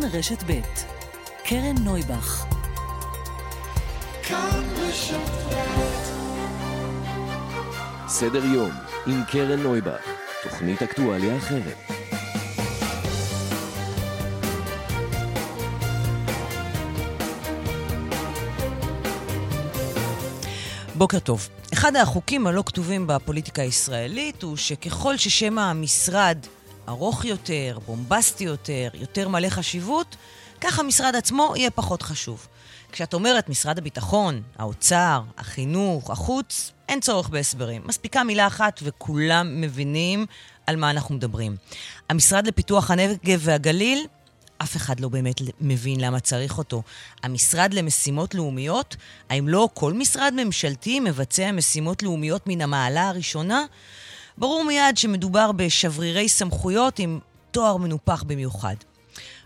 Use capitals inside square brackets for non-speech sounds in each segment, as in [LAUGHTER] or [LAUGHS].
כאן רשת ב' קרן נויבך סדר יום עם קרן נויבך, תוכנית אקטואליה אחרת. בוקר טוב. אחד החוקים הלא כתובים בפוליטיקה הישראלית הוא שככל ששם המשרד ארוך יותר, בומבסטי יותר, יותר מלא חשיבות, כך המשרד עצמו יהיה פחות חשוב. כשאת אומרת משרד הביטחון, האוצר, החינוך, החוץ, אין צורך בהסברים. מספיקה מילה אחת וכולם מבינים על מה אנחנו מדברים. המשרד לפיתוח הנגב והגליל, אף אחד לא באמת מבין למה צריך אותו. המשרד למשימות לאומיות, האם לא כל משרד ממשלתי מבצע משימות לאומיות מן המעלה הראשונה? ברור מיד שמדובר בשברירי סמכויות עם תואר מנופח במיוחד.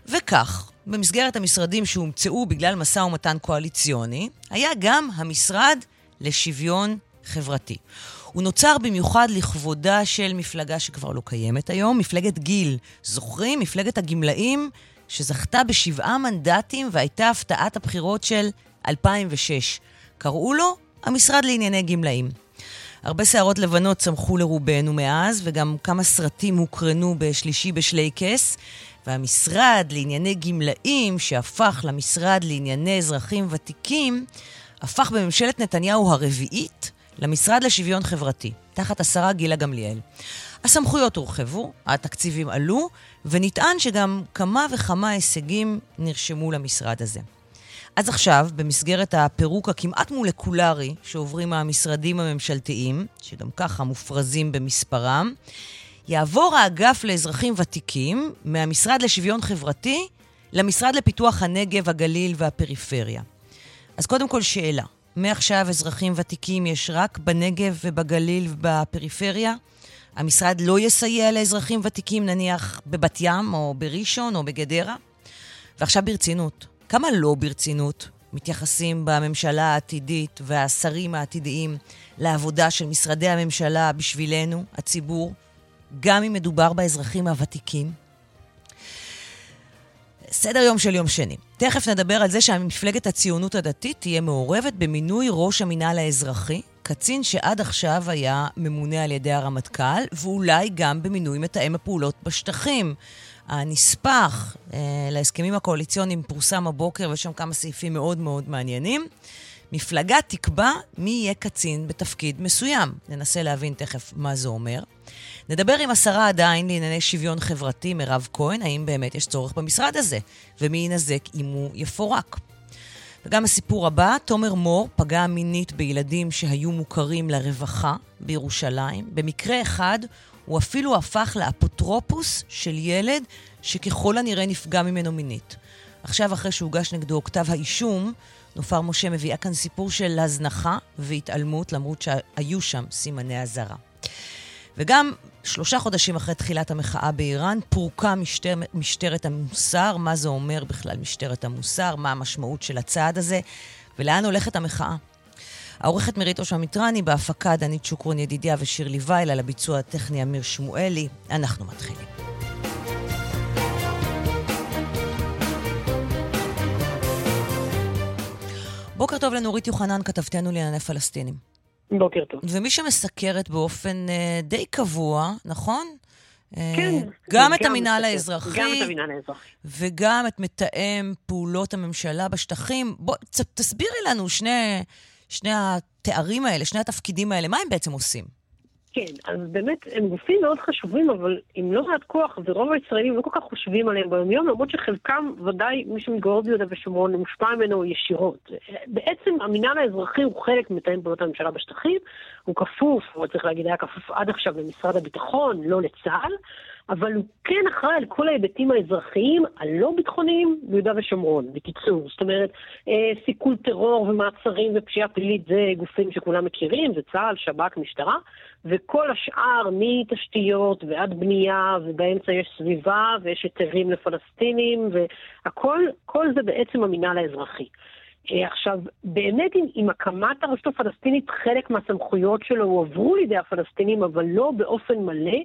וכך, במסגרת המשרדים שהומצאו בגלל משא ומתן קואליציוני, היה גם המשרד לשוויון חברתי. הוא נוצר במיוחד לכבודה של מפלגה שכבר לא קיימת היום, מפלגת גיל. זוכרים? מפלגת הגמלאים, שזכתה בשבעה מנדטים והייתה הפתעת הבחירות של 2006. קראו לו המשרד לענייני גמלאים. הרבה שערות לבנות צמחו לרובנו מאז, וגם כמה סרטים הוקרנו בשלישי בשלייקס. והמשרד לענייני גמלאים, שהפך למשרד לענייני אזרחים ותיקים, הפך בממשלת נתניהו הרביעית למשרד לשוויון חברתי, תחת השרה גילה גמליאל. הסמכויות הורחבו, התקציבים עלו, ונטען שגם כמה וכמה הישגים נרשמו למשרד הזה. אז עכשיו, במסגרת הפירוק הכמעט מולקולרי שעוברים המשרדים הממשלתיים, שגם ככה מופרזים במספרם, יעבור האגף לאזרחים ותיקים מהמשרד לשוויון חברתי למשרד לפיתוח הנגב, הגליל והפריפריה. אז קודם כל שאלה, מעכשיו אזרחים ותיקים יש רק בנגב ובגליל ובפריפריה? המשרד לא יסייע לאזרחים ותיקים נניח בבת ים או בראשון או בגדרה? ועכשיו ברצינות, כמה לא ברצינות מתייחסים בממשלה העתידית והשרים העתידיים לעבודה של משרדי הממשלה בשבילנו, הציבור, גם אם מדובר באזרחים הוותיקים? סדר יום של יום שני. תכף נדבר על זה שמפלגת הציונות הדתית תהיה מעורבת במינוי ראש המינהל האזרחי, קצין שעד עכשיו היה ממונה על ידי הרמטכ"ל, ואולי גם במינוי מתאם הפעולות בשטחים. הנספח אה, להסכמים הקואליציוניים פורסם הבוקר, ויש שם כמה סעיפים מאוד מאוד מעניינים. מפלגה תקבע מי יהיה קצין בתפקיד מסוים. ננסה להבין תכף מה זה אומר. נדבר עם השרה עדיין לענייני שוויון חברתי, מירב כהן, האם באמת יש צורך במשרד הזה, ומי ינזק אם הוא יפורק. וגם הסיפור הבא, תומר מור פגע מינית בילדים שהיו מוכרים לרווחה בירושלים. במקרה אחד, הוא אפילו הפך לאפוטרופוס של ילד שככל הנראה נפגע ממנו מינית. עכשיו, אחרי שהוגש נגדו כתב האישום, נופר משה מביאה כאן סיפור של הזנחה והתעלמות, למרות שהיו שם סימני אזהרה. וגם שלושה חודשים אחרי תחילת המחאה באיראן, פורקה משטר, משטרת המוסר. מה זה אומר בכלל משטרת המוסר? מה המשמעות של הצעד הזה? ולאן הולכת המחאה? העורכת מירית אושה מיטרני, בהפקה דנית שוקרון ידידיה ושירלי וייל, על הביצוע הטכני אמיר שמואלי. אנחנו מתחילים. בוקר טוב לנורית יוחנן, כתבתנו לענייני פלסטינים. בוקר טוב. ומי שמסקרת באופן uh, די קבוע, נכון? אה, כן. גם את המינהל האזרחי. גם את המינהל האזרחי. וגם את מתאם פעולות הממשלה בשטחים. בוא, תסבירי לנו שני, שני התארים האלה, שני התפקידים האלה, מה הם בעצם עושים? כן, אז באמת הם גופים מאוד חשובים, אבל עם לא מעט כוח, ורוב הישראלים לא כל כך חושבים עליהם ביומיום, למרות שחלקם, ודאי מי שמתגורר ביהודה ושומרון, מושפע ממנו ישירות. בעצם המינהל האזרחי הוא חלק מתאם פעולות הממשלה בשטחים, הוא כפוף, הוא צריך להגיד, היה כפוף עד עכשיו למשרד הביטחון, לא לצה"ל. אבל הוא כן אחראי על כל ההיבטים האזרחיים הלא ביטחוניים ביהודה ושומרון, בקיצור. זאת אומרת, אה, סיכול טרור ומעצרים ופשיעה פלילית זה גופים שכולם מכירים, זה צה"ל, שב"כ, משטרה, וכל השאר, מתשתיות ועד בנייה, ובאמצע יש סביבה ויש היתרים לפלסטינים, והכל, כל זה בעצם המינהל האזרחי. אה, עכשיו, באמת עם, עם הקמת הרשות הפלסטינית, חלק מהסמכויות שלו הועברו לידי הפלסטינים, אבל לא באופן מלא.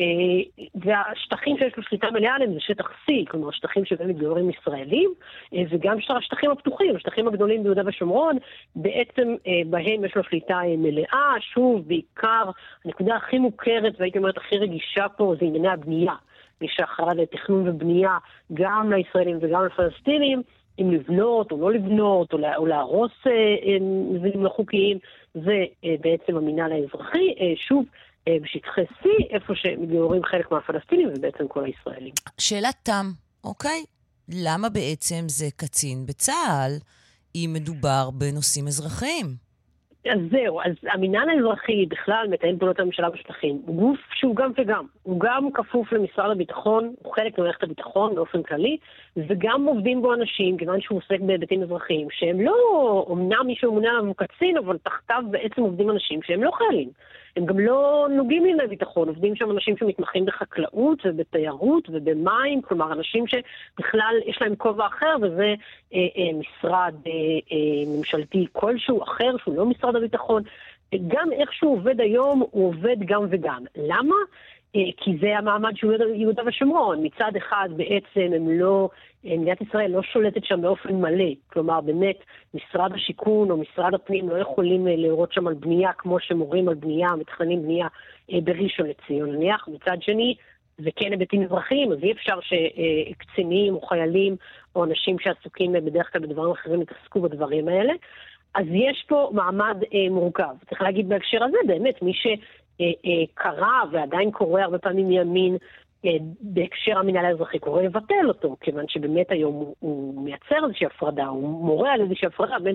אה, והשטחים שיש לו שליטה מלאה עליהם זה שטח C, כלומר שטחים שבהם מתגוררים ישראלים, אה, וגם השטחים הפתוחים, השטחים הגדולים ביהודה ושומרון, בעצם בהם יש לו שליטה מלאה. שוב, בעיקר, הנקודה הכי מוכרת והייתי אומרת הכי רגישה פה זה ענייני הבנייה. מי שאחראי לתכנון ובנייה גם לישראלים וגם לפלסטינים. אם לבנות או לא לבנות, או, לה, או להרוס מבנים לא חוקיים, זה בעצם המינהל האזרחי. שוב, אה, בשטחי C, איפה שמתגוררים חלק מהפלסטינים ובעצם כל הישראלים. שאלת תם, אוקיי? למה בעצם זה קצין בצה"ל אם מדובר בנושאים אזרחיים? אז זהו, אז המינהל האזרחי בכלל מתאם פעולות הממשלה בשטחים. הוא גוף שהוא גם וגם. הוא גם כפוף למשרד הביטחון, הוא חלק ממערכת הביטחון באופן כללי, וגם עובדים בו אנשים, כיוון שהוא עוסק בהיבטים אזרחיים, שהם לא, אמנם מי שממונה עליו הוא קצין, אבל תחתיו בעצם עובדים אנשים שהם לא חיילים. הם גם לא נוגעים לענייני ביטחון, עובדים שם אנשים שמתמחים בחקלאות ובתיירות ובמים, כלומר אנשים שבכלל יש להם כובע אחר, וזה אה, אה, משרד אה, אה, ממשלתי כלשהו אחר, שהוא לא משרד הביטחון. גם איך שהוא עובד היום, הוא עובד גם וגם. למה? אה, כי זה המעמד של יהודה ושומרון. מצד אחד בעצם הם לא, אה, מדינת ישראל לא שולטת שם באופן מלא. כלומר, באמת, משרד השיכון או משרד הפנים לא יכולים אה, להורות שם על בנייה כמו שמורים על בנייה, מתכננים בנייה בראשון לציון נניח. מצד שני, זה כן היבטים אזרחיים, אז אי אפשר שקצינים או חיילים או אנשים שעסוקים בדרך כלל בדברים אחרים יתעסקו בדברים האלה. אז יש פה מעמד אה, מורכב. צריך להגיד בהקשר הזה, באמת, מי ש... אה, אה, קרה ועדיין קורה הרבה פעמים מימין אה, בהקשר המינהל האזרחי, קורה לבטל אותו, כיוון שבאמת היום הוא, הוא מייצר איזושהי הפרדה, הוא מורה על איזושהי הפרדה בין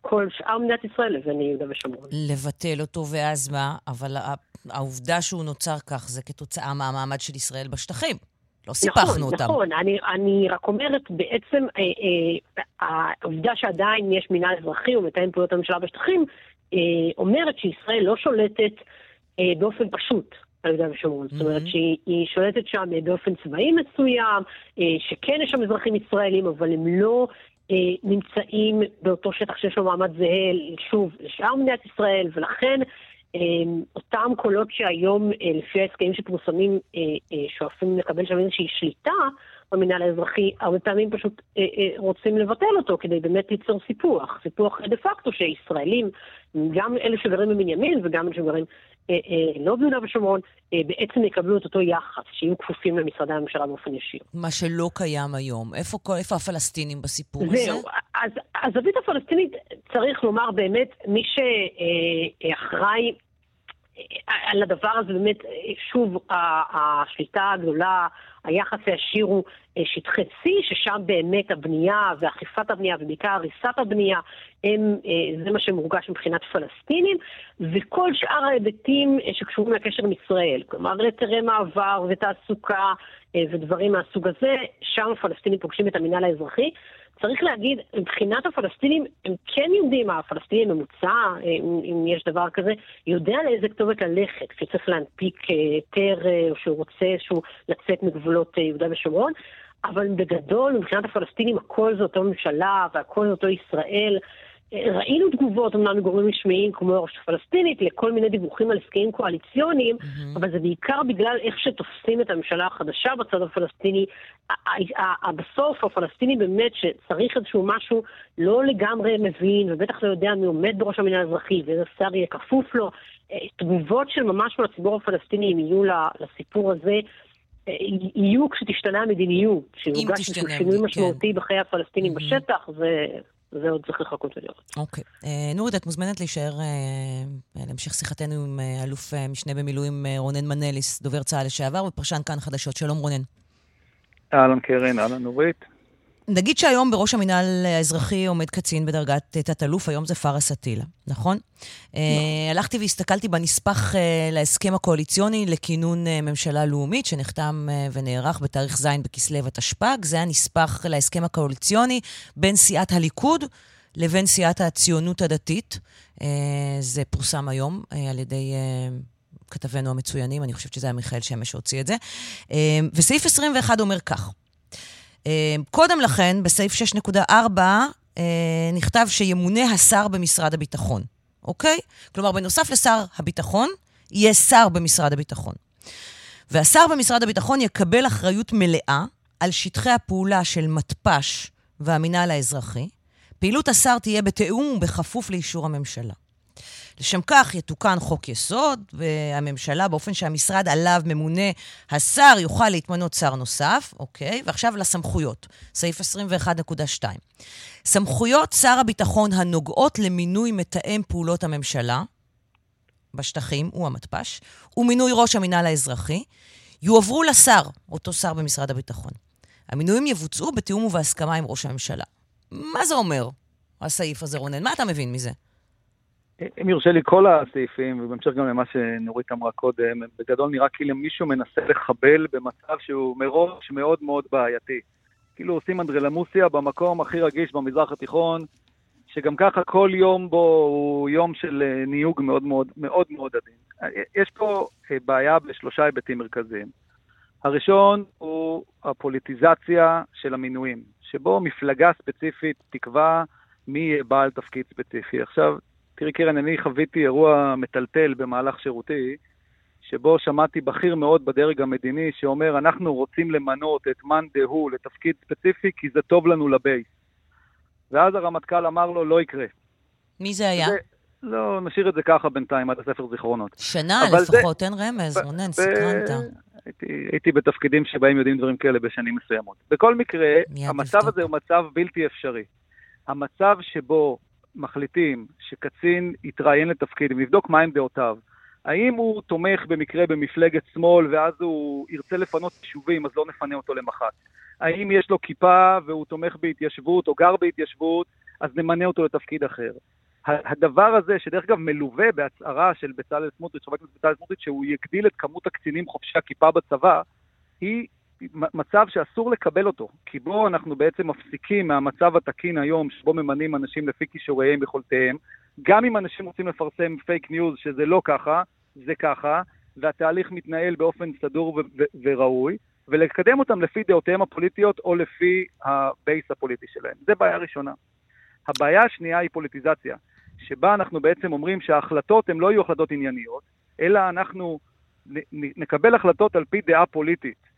כל שאר מדינת ישראל לבין יהודה ושומרון. לבטל אותו, ואז מה? אבל העובדה שהוא נוצר כך זה כתוצאה מהמעמד של ישראל בשטחים. לא סיפחנו נכון, אותם. נכון, נכון. אני, אני רק אומרת, בעצם אה, אה, העובדה שעדיין יש מינהל אזרחי ומתאם פעולות הממשלה בשטחים, אה, אומרת שישראל לא שולטת אה, באופן פשוט על יהודה ושומרון. זאת אומרת שהיא שולטת שם אה, באופן צבאי מסוים, אה, שכן יש שם אזרחים ישראלים, אבל הם לא נמצאים באותו שטח שיש לו מעמד זהה, שוב, לשאר מדינת ישראל, ולכן אותם קולות שהיום, לפי ההסכמים שפורסמים, שואפים לקבל שם איזושהי שליטה, במינהל האזרחי, הרבה פעמים פשוט אה, אה, רוצים לבטל אותו כדי באמת ליצור סיפוח. סיפוח דה פקטו שישראלים, גם אלה שגרים בבנימין וגם אלה שגרים אה, אה, לא ביהודה ושומרון, אה, בעצם יקבלו את אותו יחס, שיהיו כפופים למשרדי הממשלה באופן ישיר. מה שלא קיים היום. איפה, איפה הפלסטינים בסיפור זהו, הזה? זהו, אז הזווית הפלסטינית, צריך לומר באמת, מי שאחראי על הדבר הזה באמת, שוב, השליטה הגדולה, היחס הישיר הוא אה, שטחי C, ששם באמת הבנייה ואכיפת הבנייה ובעיקר הריסת הבנייה, הם, אה, זה מה שמורגש מבחינת פלסטינים, וכל שאר ההיבטים אה, שקשורים לקשר עם ישראל, כלומר היתרי מעבר ותעסוקה ודברים מהסוג הזה, שם הפלסטינים פוגשים את המינהל האזרחי. צריך להגיד, מבחינת הפלסטינים, הם כן יודעים, הפלסטיני הממוצע, אם, אם יש דבר כזה, יודע לאיזה כתובת ללכת, כשצריך להנפיק היתר, או שהוא רוצה שהוא לצאת מגבולות יהודה ושומרון, אבל בגדול, מבחינת הפלסטינים, הכל זה אותו ממשלה והכל זה אותו ישראל. ראינו תגובות, אמנם מגורמים רשמיים כמו הרשות הפלסטינית, לכל מיני דיווחים על הסכמים קואליציוניים, mm-hmm. אבל זה בעיקר בגלל איך שתופסים את הממשלה החדשה בצד הפלסטיני. בסוף הפלסטיני באמת שצריך איזשהו משהו לא לגמרי מבין, ובטח לא יודע מי עומד בראש המדינה האזרחי, ואיזה שר יהיה כפוף לו. אה, תגובות של ממש מהציבור הפלסטיני, אם יהיו לסיפור הזה, אה, יהיו כשתשתנה המדיניות, שיוגש איזשהו שינוי כן. משמעותי כן. בחיי הפלסטינים mm-hmm. בשטח, זה... זה עוד צריך לחכות ולראות. אוקיי. אה, נורית, את מוזמנת להישאר אה, להמשך שיחתנו עם אה, אלוף משנה במילואים רונן מנליס, דובר צה"ל לשעבר ופרשן כאן חדשות. שלום רונן. אהלן קרן, אהלן נורית. נגיד שהיום בראש המינהל האזרחי עומד קצין בדרגת תת-אלוף, היום זה פארס אטילה, נכון? נכון. הלכתי והסתכלתי בנספח להסכם הקואליציוני לכינון ממשלה לאומית, שנחתם ונערך בתאריך ז' בכסלו התשפ"ג. זה הנספח להסכם הקואליציוני בין סיעת הליכוד לבין סיעת הציונות הדתית. זה פורסם היום על ידי כתבינו המצוינים, אני חושבת שזה היה מיכאל שמש שהוציא את זה. וסעיף 21 אומר כך: אה, קודם לכן, בסעיף 6.4, אה, נכתב שימונה השר במשרד הביטחון, אוקיי? כלומר, בנוסף לשר הביטחון, יהיה שר במשרד הביטחון. והשר במשרד הביטחון יקבל אחריות מלאה על שטחי הפעולה של מתפ"ש והמינהל האזרחי. פעילות השר תהיה בתיאום ובכפוף לאישור הממשלה. לשם כך יתוקן חוק יסוד, והממשלה, באופן שהמשרד עליו ממונה השר, יוכל להתמנות שר נוסף, אוקיי? ועכשיו לסמכויות, סעיף 21.2. סמכויות שר הביטחון הנוגעות למינוי מתאם פעולות הממשלה, בשטחים, הוא המתפ"ש, ומינוי ראש המינהל האזרחי, יועברו לשר, אותו שר במשרד הביטחון. המינויים יבוצעו בתיאום ובהסכמה עם ראש הממשלה. מה זה אומר, הסעיף הזה, רונן? מה אתה מבין מזה? אם יורשה לי, כל הסעיפים, ובהמשך גם למה שנורית אמרה קודם, בגדול נראה כאילו מישהו מנסה לחבל במצב שהוא מראש מאוד מאוד בעייתי. כאילו עושים אנדרלמוסיה במקום הכי רגיש במזרח התיכון, שגם ככה כל יום בו הוא יום של אה, ניוג מאוד מאוד מאוד מאוד עדין. יש פה אה, בעיה בשלושה היבטים מרכזיים. הראשון הוא הפוליטיזציה של המינויים, שבו מפלגה ספציפית תקבע מי יהיה בעל תפקיד ספציפי. עכשיו, תראי קרן, אני חוויתי אירוע מטלטל במהלך שירותי, שבו שמעתי בכיר מאוד בדרג המדיני שאומר, אנחנו רוצים למנות את מאן דהוא לתפקיד ספציפי כי זה טוב לנו לבייס. ואז הרמטכ"ל אמר לו, לא יקרה. מי זה היה? זה, לא, נשאיר את זה ככה בינתיים עד הספר זיכרונות. שנה לפחות, זה, אין רמז, רונן, סקרנת. הייתי, הייתי בתפקידים שבהם יודעים דברים כאלה בשנים מסוימות. בכל מקרה, המצב הזה הוא מצב בלתי אפשרי. המצב שבו מחליטים שקצין יתראיין לתפקיד ויבדוק מהם דעותיו, האם הוא תומך במקרה במפלגת שמאל ואז הוא ירצה לפנות יישובים, אז לא נפנה אותו למח"ט? האם יש לו כיפה והוא תומך בהתיישבות או גר בהתיישבות, אז נמנה אותו לתפקיד אחר. הדבר הזה, שדרך אגב מלווה בהצהרה של בצלאל סמוטריץ', חבר הכנסת בצלאל סמוטריץ', שהוא יגדיל את כמות הקצינים חובשי הכיפה בצבא, היא מצב שאסור לקבל אותו, כי בו אנחנו בעצם מפסיקים מהמצב התקין היום, שבו ממנים אנשים לפי כישוריהם ויכולתיהם, גם אם אנשים רוצים לפרסם פייק ניוז שזה לא ככה, זה ככה, והתהליך מתנהל באופן סדור וראוי, ולקדם אותם לפי דעותיהם הפוליטיות או לפי הבייס הפוליטי שלהם. זה בעיה ראשונה. הבעיה השנייה היא פוליטיזציה, שבה אנחנו בעצם אומרים שההחלטות הן לא יהיו החלטות ענייניות, אלא אנחנו נקבל החלטות על פי דעה פוליטית.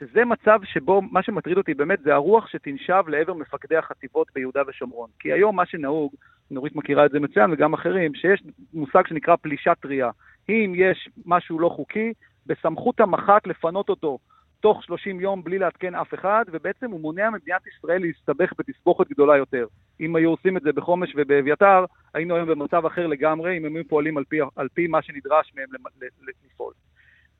שזה מצב שבו מה שמטריד אותי באמת זה הרוח שתנשב לעבר מפקדי החטיבות ביהודה ושומרון. כי היום מה שנהוג, נורית מכירה את זה מצוין וגם אחרים, שיש מושג שנקרא פלישה טריה. אם יש משהו לא חוקי, בסמכות המח"ט לפנות אותו תוך 30 יום בלי לעדכן אף אחד, ובעצם הוא מונע ממדינת ישראל להסתבך בתסבוכת גדולה יותר. אם היו עושים את זה בחומש ובאביתר, היינו היום במצב אחר לגמרי, אם הם היו פועלים על פי, על פי מה שנדרש מהם לפעול.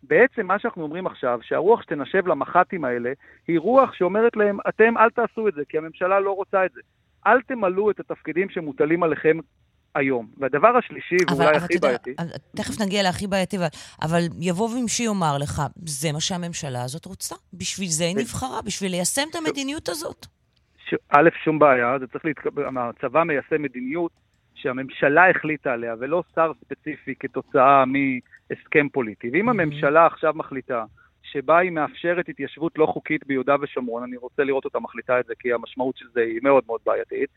בעצם מה שאנחנו אומרים עכשיו, שהרוח שתנשב למח"טים האלה, היא רוח שאומרת להם, אתם אל תעשו את זה, כי הממשלה לא רוצה את זה. אל תמלאו את התפקידים שמוטלים עליכם היום. והדבר השלישי, ואולי הכי בעייתי... תכף נגיע להכי בעייתי, אבל, אבל יבוא ומשי יאמר לך, זה מה שהממשלה הזאת רוצה. בשביל זה היא נבחרה, בשביל ליישם את המדיניות הזאת. א', שום בעיה, זה צריך להתקבל, הצבא מיישם מדיניות שהממשלה החליטה עליה, ולא שר ספציפי כתוצאה מהסכם פוליטי. ואם הממשלה עכשיו מחליטה שבה היא מאפשרת התיישבות לא חוקית ביהודה ושומרון, אני רוצה לראות אותה מחליטה את זה, כי המשמעות של זה היא מאוד מאוד בעייתית,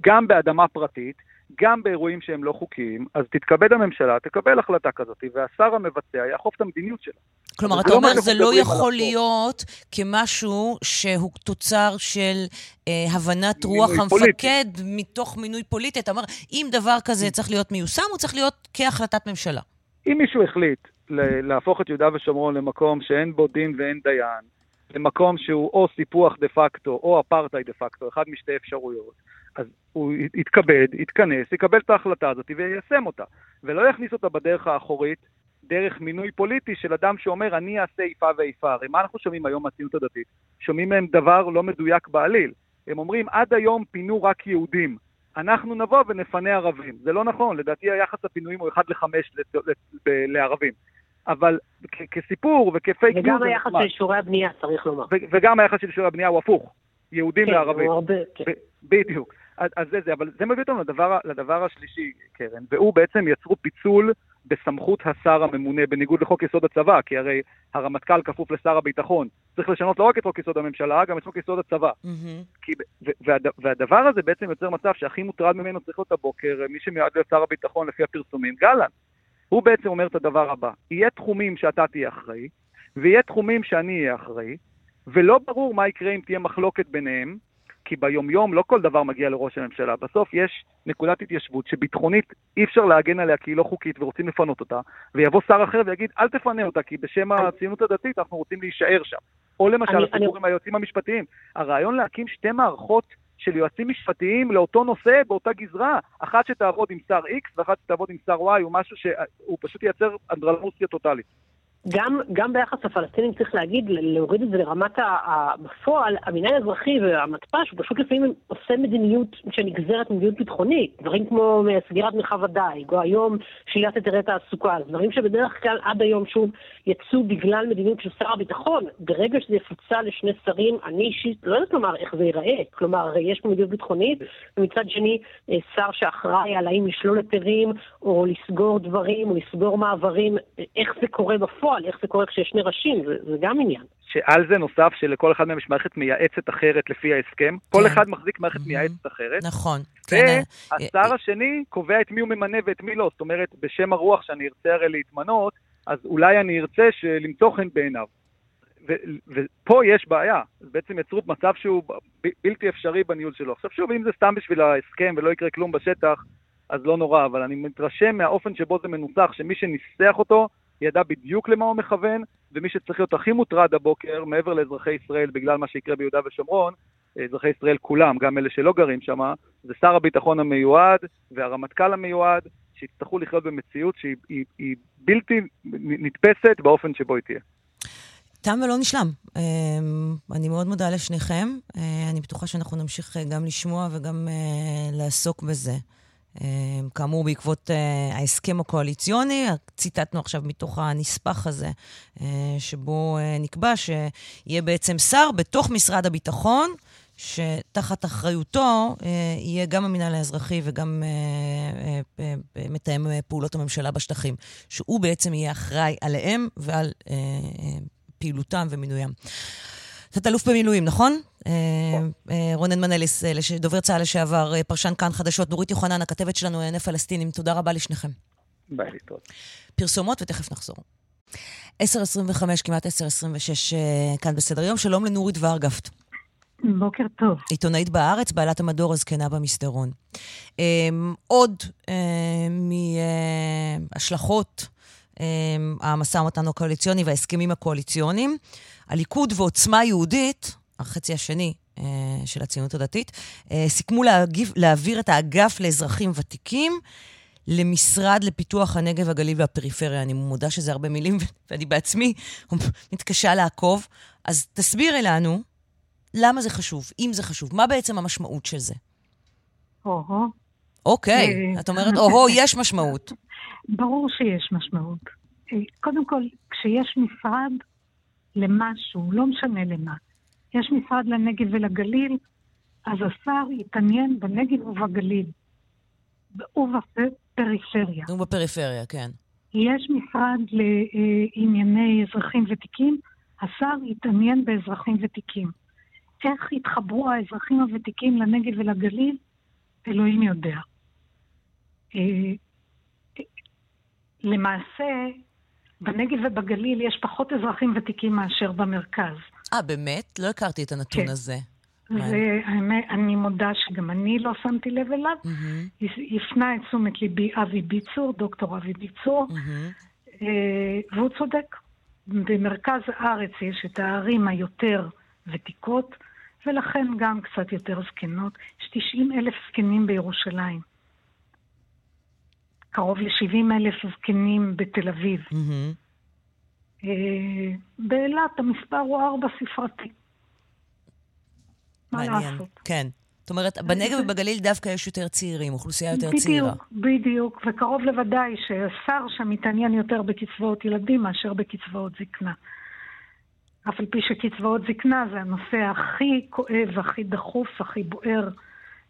גם באדמה פרטית, גם באירועים שהם לא חוקיים, אז תתכבד הממשלה, תקבל החלטה כזאת, והשר המבצע יאכוף את המדיניות שלה. כלומר, אתה לא אומר, זה לא יכול להיות כמשהו שהוא תוצר של אה, הבנת רוח המפקד. מתוך מינוי פוליטי. אתה אומר, אם דבר כזה צריך להיות מיושם, הוא צריך להיות כהחלטת ממשלה. אם מישהו החליט להפוך את יהודה ושומרון למקום שאין בו דין ואין דיין, למקום שהוא או סיפוח דה פקטו או אפרטהייד דה פקטו, אחד משתי אפשרויות, אז הוא יתכבד, יתכנס, יקבל את ההחלטה הזאת ויישם אותה, ולא יכניס אותה בדרך האחורית, דרך מינוי פוליטי של אדם שאומר, אני אעשה איפה ואיפה. הרי מה אנחנו שומעים היום מהציונות הדתית? שומעים מהם דבר לא מדויק בעליל. הם אומרים, עד היום פינו רק יהודים. אנחנו נבוא ונפנה ערבים. זה לא נכון, לדעתי היחס הפינויים הוא 1 ל-5 לערבים. אבל כסיפור וכפייק ניוז... וגם היחס של אישורי הבנייה, צריך לומר. וגם היחס של אישורי הבנייה הוא הפוך. יהודים כן, לערבים. הרבה, כן. בדיוק. אז, אז זה זה, אבל זה מביא אותנו לדבר, לדבר השלישי, קרן, והוא בעצם יצרו פיצול בסמכות השר הממונה, בניגוד לחוק יסוד הצבא, כי הרי הרמטכ"ל כפוף לשר הביטחון. צריך לשנות לא רק את חוק יסוד הממשלה, גם את חוק יסוד הצבא. Mm-hmm. כי, והד, והדבר הזה בעצם יוצר מצב שהכי מוטרד ממנו צריך להיות הבוקר, מי שמיועד להיות שר הביטחון לפי הפרסומים, גלנט. הוא בעצם אומר את הדבר הבא, יהיה תחומים שאתה תהיה אחראי, ויהיה תחומים שאני אהיה אחראי, ולא ברור מה יקרה אם תהיה מחלוקת ביניהם, כי ביומיום לא כל דבר מגיע לראש הממשלה. בסוף יש נקודת התיישבות שביטחונית אי אפשר להגן עליה כי היא לא חוקית ורוצים לפנות אותה, ויבוא שר אחר ויגיד, אל תפנה אותה, כי בשם הציונות הדתית אנחנו רוצים להישאר שם. או למשל הסיפור עם היועצים המשפטיים. הרעיון להקים שתי מערכות של יועצים משפטיים לאותו נושא באותה גזרה, אחת שתעבוד עם שר X ואחת שתעבוד עם שר Y, הוא משהו שהוא פשוט ייצר אנדרלמוסיה טוטאלית. גם, גם ביחס לפלסטינים צריך להגיד, להוריד את זה לרמת בפועל, המנהל האזרחי והמתפ"ש, פשוט לפעמים עושה מדיניות שנגזרת מדיניות ביטחונית, דברים כמו סגירת מרחב הדייג, או היום שלילת היתרי תעסוקה, דברים שבדרך כלל עד היום שוב יצאו בגלל מדיניות של שר הביטחון. ברגע שזה יפוצל לשני שרים, אני אישית לא יודעת לומר איך זה ייראה. כלומר, הרי יש פה מדיניות ביטחונית, ומצד שני, אה, שר שאחראי על האם לשלול היתרים, או לסגור דברים, או לסגור מעברים, איך זה קורה בפועל. בפועל, איך זה קורה כשיש שני ראשים, זה, זה גם עניין. שעל זה נוסף שלכל אחד מהם יש מערכת מייעצת אחרת לפי ההסכם. כן. כל אחד מחזיק מערכת mm-hmm. מייעצת אחרת. נכון. והשר כן. השני קובע את מי הוא ממנה ואת מי לא. זאת אומרת, בשם הרוח שאני ארצה הרי להתמנות, אז אולי אני ארצה למצוא חן בעיניו. ופה יש בעיה, בעצם יצרו מצב שהוא בלתי אפשרי בניהול שלו. עכשיו שוב, אם זה סתם בשביל ההסכם ולא יקרה כלום בשטח, אז לא נורא, אבל אני מתרשם מהאופן שבו זה מנוסח, שמי שניסח אותו ידע בדיוק למה הוא מכוון, ומי שצריך להיות הכי מוטרד הבוקר, מעבר לאזרחי ישראל בגלל מה שיקרה ביהודה ושומרון, אזרחי ישראל כולם, גם אלה שלא גרים שם, זה שר הביטחון המיועד והרמטכ"ל המיועד, שיצטרכו לחיות במציאות שהיא היא, היא בלתי נתפסת באופן שבו היא תהיה. תם ולא נשלם. אמ, אני מאוד מודה לשניכם. אה, אני בטוחה שאנחנו נמשיך אה, גם לשמוע וגם אה, לעסוק בזה. אמ, כאמור, בעקבות אה, ההסכם הקואליציוני, ציטטנו עכשיו מתוך הנספח הזה, אה, שבו אה, נקבע שיהיה בעצם שר בתוך משרד הביטחון, שתחת אחריותו יהיה גם המינהל האזרחי וגם מתאם פעולות הממשלה בשטחים, שהוא בעצם יהיה אחראי עליהם ועל פעילותם ומינוים. תת-אלוף במילואים, נכון? אה, אה, רונן מנליס, אה, דובר צה"ל לשעבר, פרשן כאן חדשות, נורית יוחנן, הכתבת שלנו לענייני פלסטינים, תודה רבה לשניכם. ביי, להתראות. פרסומות ותכף נחזור. 10.25, כמעט 10.26 כאן בסדר יום. שלום לנורית וארגפט. בוקר טוב. עיתונאית בארץ, בעלת המדור הזקנה במסדרון. עוד מהשלכות המשא ומתן הקואליציוני וההסכמים הקואליציוניים. הליכוד ועוצמה יהודית, החצי השני אה, של הציונות הדתית, אה, סיכמו להגיב, להעביר את האגף לאזרחים ותיקים למשרד לפיתוח הנגב, הגליל והפריפריה. אני מודה שזה הרבה מילים, ואני בעצמי מתקשה לעקוב. אז תסבירי לנו למה זה חשוב, אם זה חשוב, מה בעצם המשמעות של זה? או-הו. אוקיי, אה, את אומרת, או-הו, יש משמעות. [LAUGHS] ברור שיש משמעות. קודם כל, כשיש משרד, למשהו, לא משנה למה. יש משרד לנגב ולגליל, אז השר יתעניין בנגב ובגליל. ובפריפריה. ובפריפריה, כן. יש משרד לענייני אזרחים ותיקים, השר יתעניין באזרחים ותיקים. איך יתחברו האזרחים הוותיקים לנגב ולגליל, אלוהים יודע. אה, למעשה, בנגב ובגליל יש פחות אזרחים ותיקים מאשר במרכז. אה, באמת? לא הכרתי את הנתון כן. הזה. והאמת, אני מודה שגם אני לא שמתי לב אליו. Mm-hmm. הפנה את תשומת ליבי אבי ביצור, דוקטור אבי ביצור, mm-hmm. והוא צודק. במרכז הארץ יש את הערים היותר ותיקות, ולכן גם קצת יותר זקנות. יש 90 אלף זקנים בירושלים. קרוב ל-70 אלף זקנים בתל אביב. Mm-hmm. באילת המספר הוא ארבע ספרתי. לעשות? כן. זאת אומרת, בנגב ובגליל דווקא יש יותר צעירים, אוכלוסייה יותר בדיוק, צעירה. בדיוק, בדיוק, וקרוב לוודאי שהשר שם מתעניין יותר בקצבאות ילדים מאשר בקצבאות זקנה. אף על פי שקצבאות זקנה זה הנושא הכי כואב, הכי דחוף, הכי בוער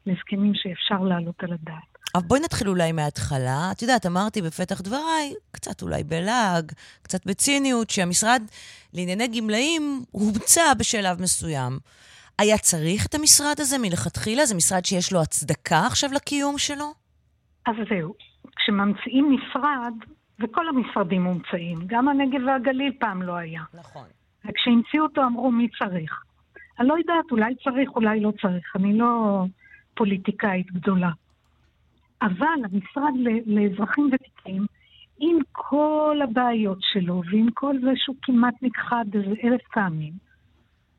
לזקנים שאפשר להעלות על הדעת. אבל בואי נתחיל אולי מההתחלה. את יודעת, אמרתי בפתח דבריי, קצת אולי בלעג, קצת בציניות, שהמשרד לענייני גמלאים הומצא בשלב מסוים. היה צריך את המשרד הזה מלכתחילה? זה משרד שיש לו הצדקה עכשיו לקיום שלו? אז זהו. כשממציאים משרד, וכל המשרדים מומצאים. גם הנגב והגליל פעם לא היה. נכון. וכשהמציאו אותו אמרו מי צריך. אני לא יודעת, אולי צריך, אולי לא צריך. אני לא פוליטיקאית גדולה. אבל המשרד לאזרחים ותיקים, עם כל הבעיות שלו ועם כל זה שהוא כמעט נכחד איזה אלף פעמים,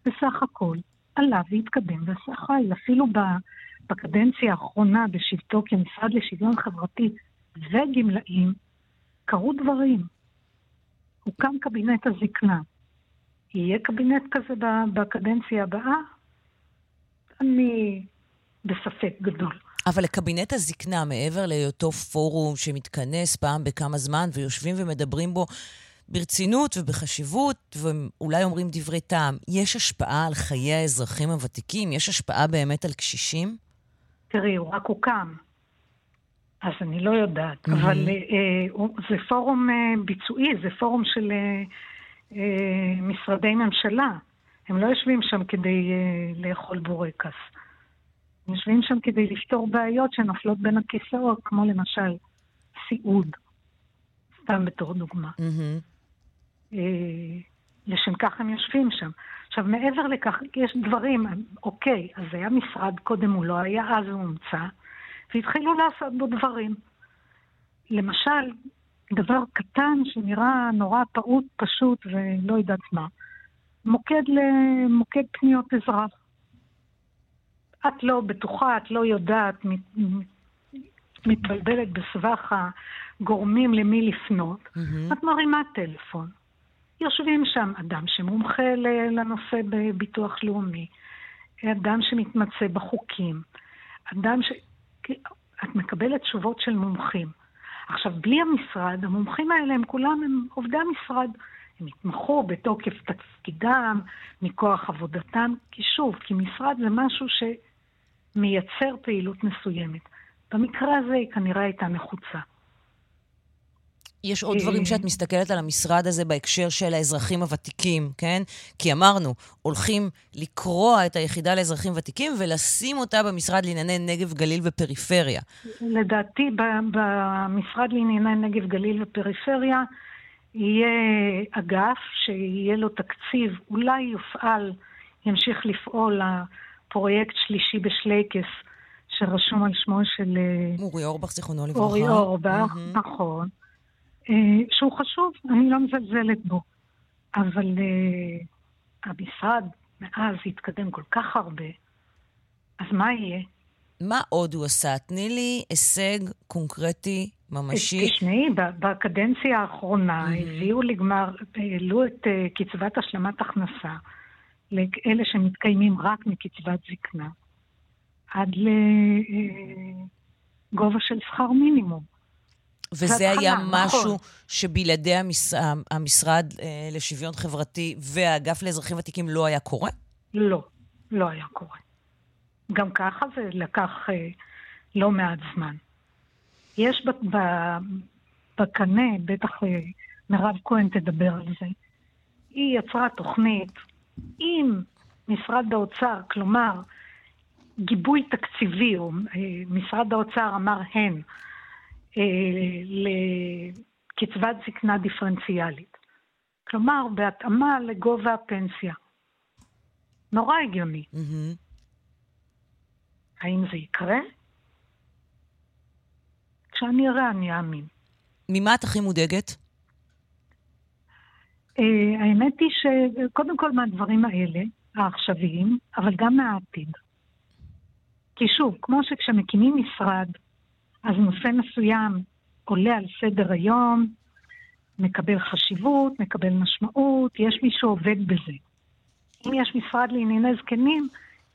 בסך הכל עלה והתקדם ועשה חי. אפילו בקדנציה האחרונה בשבתו כמשרד לשוויון חברתי וגמלאים, קרו דברים. הוקם קבינט הזקנה. יהיה קבינט כזה בקדנציה הבאה? אני בספק גדול. אבל לקבינט הזקנה, מעבר להיותו פורום שמתכנס פעם בכמה זמן ויושבים ומדברים בו ברצינות ובחשיבות, ואולי אומרים דברי טעם, יש השפעה על חיי האזרחים הוותיקים? יש השפעה באמת על קשישים? תראי, הוא רק הוקם. אז אני לא יודעת, mm-hmm. אבל אה, זה פורום אה, ביצועי, זה פורום של אה, אה, משרדי ממשלה. הם לא יושבים שם כדי אה, לאכול בורקס. יושבים שם כדי לפתור בעיות שנופלות בין הכיסאות, כמו למשל סיעוד, סתם בתור דוגמה. Mm-hmm. לשם כך הם יושבים שם. עכשיו, מעבר לכך, יש דברים, אוקיי, אז היה משרד, קודם הוא לא היה, אז הוא הומצא, והתחילו לעשות בו דברים. למשל, דבר קטן שנראה נורא פעוט, פשוט ולא יודעת מה, מוקד למוקד פניות אזרח. את לא בטוחה, את לא יודעת, מתבלבלת בסבך הגורמים למי לפנות, mm-hmm. את מרימה טלפון. יושבים שם אדם שמומחה לנושא בביטוח לאומי, אדם שמתמצא בחוקים, אדם ש... את מקבלת תשובות של מומחים. עכשיו, בלי המשרד, המומחים האלה הם כולם הם עובדי המשרד. הם התמחו בתוקף תפקידם, מכוח עבודתם, כי שוב, כי משרד זה משהו שמייצר פעילות מסוימת. במקרה הזה היא כנראה הייתה נחוצה. יש עוד דברים שאת מסתכלת על המשרד הזה בהקשר של האזרחים הוותיקים, כן? כי אמרנו, הולכים לקרוע את היחידה לאזרחים ותיקים ולשים אותה במשרד לענייני נגב, גליל ופריפריה. לדעתי, במשרד לענייני נגב, גליל ופריפריה יהיה אגף שיהיה לו תקציב, אולי יופעל, ימשיך לפעול הפרויקט שלישי בשלייקס, שרשום על שמו של... אה, אורי אורבך, זיכרונו לברכה. אורי אורבך, mm-hmm. נכון. אה, שהוא חשוב, אני לא מזלזלת בו. אבל uh, המשרד מאז התקדם כל כך הרבה, אז מה יהיה? מה עוד הוא עשה? תני לי הישג קונקרטי, ממשי. תשמעי, בקדנציה האחרונה mm-hmm. הביאו לגמר, העלו את uh, קצבת השלמת הכנסה לאלה שמתקיימים רק מקצבת זקנה, עד לגובה של שכר מינימום. וזה היה משהו נכון. שבלעדי המש... המשרד אה, לשוויון חברתי והאגף לאזרחים ותיקים לא היה קורה? לא, לא היה קורה. גם ככה זה לקח אה, לא מעט זמן. יש ב... ב... בקנה, בטח אה, מירב כהן תדבר על זה, היא יצרה תוכנית עם משרד האוצר, כלומר, גיבוי תקציבי, או אה, משרד האוצר אמר הן, אה, לקצבת זקנה דיפרנציאלית. כלומר, בהתאמה לגובה הפנסיה. נורא הגיוני. Mm-hmm. האם זה יקרה? כשאני אראה, אני אאמין. ממה את הכי מודאגת? Uh, האמת היא שקודם כל מהדברים האלה, העכשוויים, אבל גם מהעתיד. כי שוב, כמו שכשמקימים משרד, אז נושא מסוים עולה על סדר היום, מקבל חשיבות, מקבל משמעות, יש מי שעובד בזה. אם יש משרד לענייני זקנים,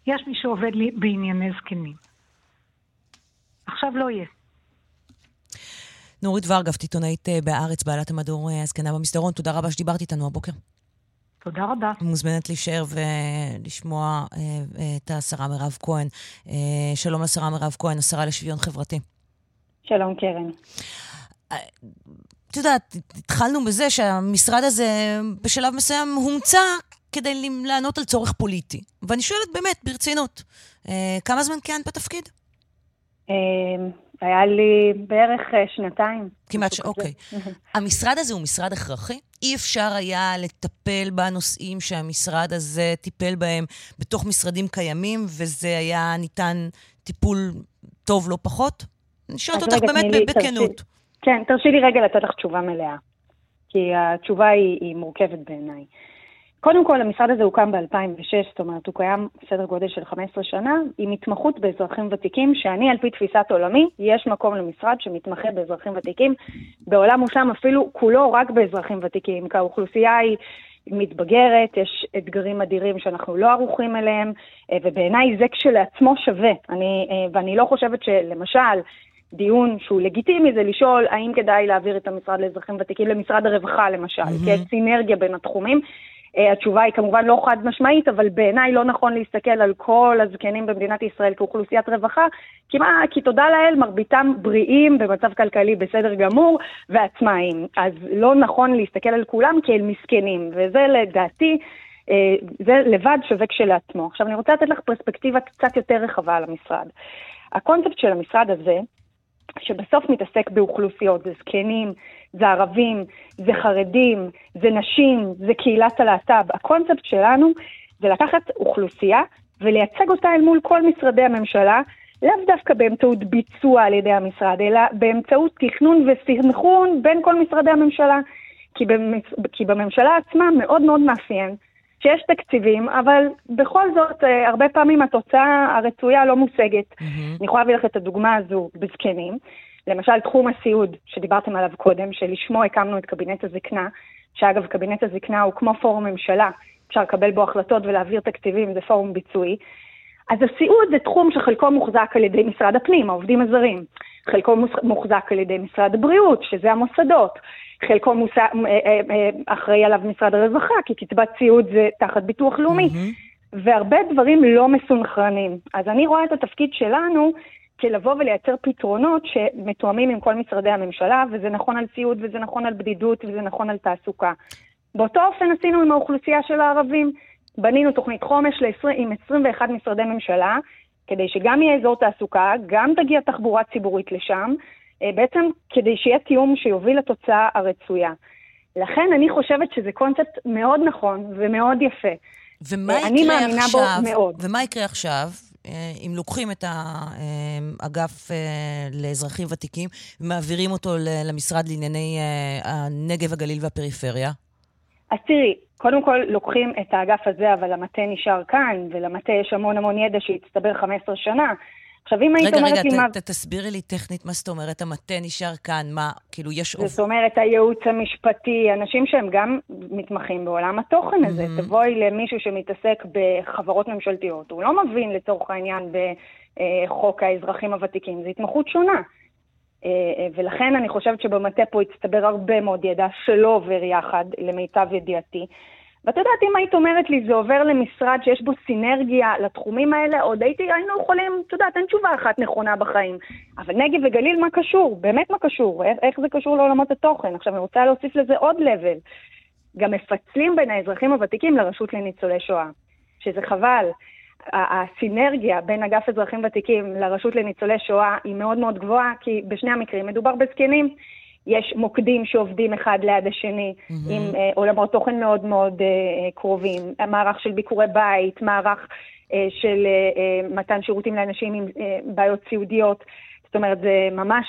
יש מי שעובד בענייני זקנים. עכשיו לא יהיה. נורית ורגב, עיתונאית אה, בהארץ, בעלת המדור אה, הזקנה במסדרון, תודה רבה שדיברת איתנו הבוקר. תודה רבה. מוזמנת להישאר ולשמוע אה, את השרה מירב כהן. שלום לשרה מירב כהן, השרה לשוויון חברתי. שלום, קרן. את יודעת, התחלנו בזה שהמשרד הזה בשלב מסוים הומצא כדי לענות על צורך פוליטי. ואני שואלת באמת, ברצינות, אה, כמה זמן כיהנת בתפקיד? היה לי בערך אה, שנתיים. כמעט ש... אוקיי. המשרד הזה הוא משרד הכרחי? אי אפשר היה לטפל בנושאים שהמשרד הזה טיפל בהם בתוך משרדים קיימים, וזה היה ניתן טיפול טוב לא פחות? אני שואלת אותך באמת לי, בכנות. תרשי, כן, תרשי לי רגע לתת לך תשובה מלאה, כי התשובה היא, היא מורכבת בעיניי. קודם כל, המשרד הזה הוקם ב-2006, זאת אומרת, הוא קיים סדר גודל של 15 שנה, עם התמחות באזרחים ותיקים, שאני, על פי תפיסת עולמי, יש מקום למשרד שמתמחה באזרחים ותיקים. בעולם מושלם אפילו כולו רק באזרחים ותיקים, כי האוכלוסייה היא מתבגרת, יש אתגרים אדירים שאנחנו לא ערוכים אליהם, אה, ובעיניי זה כשלעצמו שווה. אני, אה, ואני לא חושבת שלמשל, דיון שהוא לגיטימי זה לשאול האם כדאי להעביר את המשרד לאזרחים ותיקים למשרד הרווחה למשל, mm-hmm. כי יש סינרגיה בין התחומים. Uh, התשובה היא כמובן לא חד משמעית, אבל בעיניי לא נכון להסתכל על כל הזקנים במדינת ישראל כאוכלוסיית רווחה, כי מה, כי תודה לאל, מרביתם בריאים, במצב כלכלי בסדר גמור, ועצמאיים. אז לא נכון להסתכל על כולם כאל מסכנים, וזה לדעתי... uh, זה לבד שווה כשלעצמו. עכשיו, אני רוצה לתת לך פרספקטיבה קצת יותר רחבה על המשרד. הקונספט של המשרד הזה שבסוף מתעסק באוכלוסיות, זה זקנים, זה ערבים, זה חרדים, זה נשים, זה קהילת הלהט"ב. הקונספט שלנו זה לקחת אוכלוסייה ולייצג אותה אל מול כל משרדי הממשלה, לאו דווקא באמצעות ביצוע על ידי המשרד, אלא באמצעות תכנון וסנכרון בין כל משרדי הממשלה. כי, במש... כי בממשלה עצמה מאוד מאוד מאפיין שיש תקציבים, אבל בכל זאת, אה, הרבה פעמים התוצאה הרצויה לא מושגת. Mm-hmm. אני יכולה להביא לך את הדוגמה הזו בזקנים. למשל, תחום הסיעוד, שדיברתם עליו קודם, שלשמו הקמנו את קבינט הזקנה, שאגב, קבינט הזקנה הוא כמו פורום ממשלה, אפשר לקבל בו החלטות ולהעביר תקציבים, זה פורום ביצועי. אז הסיעוד זה תחום שחלקו מוחזק על ידי משרד הפנים, העובדים הזרים. חלקו מוחזק על ידי משרד הבריאות, שזה המוסדות. חלקו מוסע, אה, אה, אה, אחראי עליו משרד הרווחה, כי קצבת סיעוד זה תחת ביטוח לאומי. Mm-hmm. והרבה דברים לא מסונכרנים. אז אני רואה את התפקיד שלנו כלבוא ולייצר פתרונות שמתואמים עם כל משרדי הממשלה, וזה נכון על סיעוד, וזה נכון על בדידות, וזה נכון על תעסוקה. באותו אופן עשינו עם האוכלוסייה של הערבים. בנינו תוכנית חומש עם 21 משרדי ממשלה, כדי שגם יהיה אזור תעסוקה, גם תגיע תחבורה ציבורית לשם, בעצם כדי שיהיה תיאום שיוביל לתוצאה הרצויה. לכן אני חושבת שזה קונספט מאוד נכון ומאוד יפה. ומה אה, יקרה עכשיו? ומה יקרה עכשיו? אה, אם לוקחים את האגף לאזרחים ותיקים ומעבירים אותו למשרד לענייני הנגב, הגליל והפריפריה? אז תראי, קודם כל לוקחים את האגף הזה, אבל המטה נשאר כאן, ולמטה יש המון המון ידע שהצטבר 15 שנה. עכשיו, אם היית אומרת לי מה... רגע, רגע, תסבירי לי טכנית מה זאת אומרת, המטה נשאר כאן, מה, כאילו, יש... זאת אומרת, הייעוץ המשפטי, אנשים שהם גם מתמחים בעולם התוכן הזה. Mm-hmm. תבואי למישהו שמתעסק בחברות ממשלתיות, הוא לא מבין לצורך העניין בחוק האזרחים הוותיקים, זו התמחות שונה. אה, אה, ולכן אני חושבת שבמטה פה הצטבר הרבה מאוד ידע שלא עובר יחד, למיטב ידיעתי. ואת יודעת, אם היית אומרת לי, זה עובר למשרד שיש בו סינרגיה לתחומים האלה, עוד הייתי, היינו יכולים, את יודעת, אין תשובה אחת נכונה בחיים. אבל נגב וגליל, מה קשור? באמת מה קשור? איך, איך זה קשור לעולמות התוכן? עכשיו, אני רוצה להוסיף לזה עוד לבל. גם מפצלים בין האזרחים הוותיקים לרשות לניצולי שואה, שזה חבל. הסינרגיה בין אגף אזרחים ותיקים לרשות לניצולי שואה היא מאוד מאוד גבוהה, כי בשני המקרים מדובר בזקנים. יש מוקדים שעובדים אחד ליד השני, mm-hmm. עם uh, עולמות תוכן מאוד מאוד uh, קרובים, מערך של ביקורי בית, מערך uh, של uh, uh, מתן שירותים לאנשים עם uh, בעיות סיעודיות. זאת אומרת, זה ממש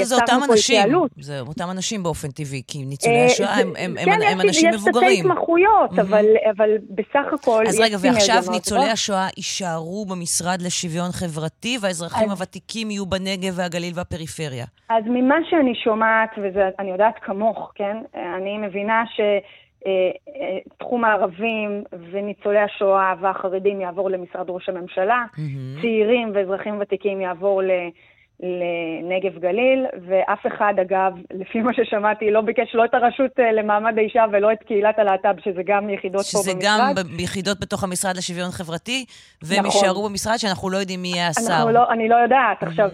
יצרנו פה התייעלות. זה אותם אנשים באופן טבעי, כי ניצולי השואה הם, הם, כן, הם, הם אנשים מבוגרים. כן, יש תתי התמחויות. אבל, אבל בסך הכל... אז רגע, ועכשיו ניצולי השואה יישארו במשרד לשוויון חברתי, והאזרחים אז... הוותיקים יהיו בנגב והגליל והפריפריה. אז ממה שאני שומעת, ואני יודעת כמוך, כן? אני מבינה ש... תחום הערבים וניצולי השואה והחרדים יעבור למשרד ראש הממשלה, mm-hmm. צעירים ואזרחים ותיקים יעבור לנגב גליל, ואף אחד, אגב, לפי מה ששמעתי, לא ביקש לא את הרשות אה, למעמד האישה ולא את קהילת הלהט"ב, שזה גם יחידות פה במשרד. שזה גם יחידות בתוך המשרד לשוויון חברתי, והם נכון. יישארו במשרד שאנחנו לא יודעים מי יהיה השר. לא, אני לא יודעת. עכשיו,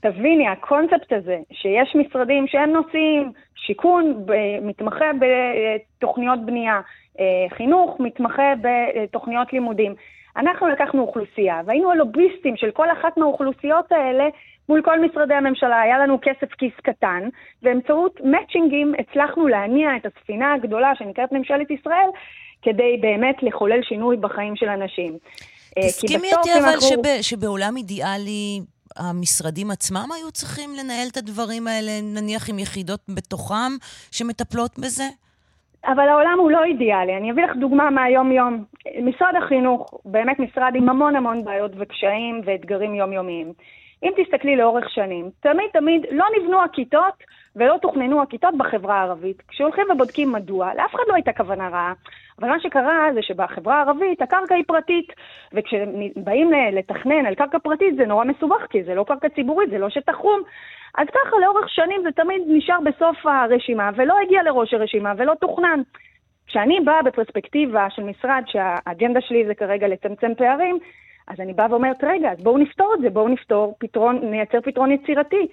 תביני, הקונספט הזה, שיש משרדים שהם נושאים שיכון, מתמחה בתוכניות בנייה, אה, חינוך, מתמחה בתוכניות לימודים. אנחנו לקחנו אוכלוסייה, והיינו הלוביסטים של כל אחת מהאוכלוסיות האלה מול כל משרדי הממשלה, היה לנו כסף כיס קטן, באמצעות מאצ'ינגים הצלחנו להניע את הספינה הגדולה שנקראת ממשלת ישראל, כדי באמת לחולל שינוי בחיים של אנשים. אה, תסכימי איתי אבל אנחנו... שב, שבעולם אידיאלי המשרדים עצמם היו צריכים לנהל את הדברים האלה, נניח עם יחידות בתוכם שמטפלות בזה? אבל העולם הוא לא אידיאלי. אני אביא לך דוגמה מהיום-יום. משרד החינוך, באמת משרד עם המון המון בעיות וקשיים ואתגרים יומיומיים. אם תסתכלי לאורך שנים, תמיד תמיד לא נבנו הכיתות ולא תוכננו הכיתות בחברה הערבית. כשהולכים ובודקים מדוע, לאף אחד לא הייתה כוונה רעה, אבל מה שקרה זה שבחברה הערבית הקרקע היא פרטית, וכשבאים לתכנן על קרקע פרטית זה נורא מסובך, כי זה לא קרקע ציבורית, זה לא שטח חום. אז ככה לאורך שנים זה תמיד נשאר בסוף הרשימה, ולא הגיע לראש הרשימה ולא תוכנן. כשאני באה בפרספקטיבה של משרד שהאג'נדה שלי זה כרגע לצמצם פערים, אז אני באה ואומרת, רגע, אז בואו נפתור את זה, בואו נפתור פתרון, נייצר פתרון יצירתי.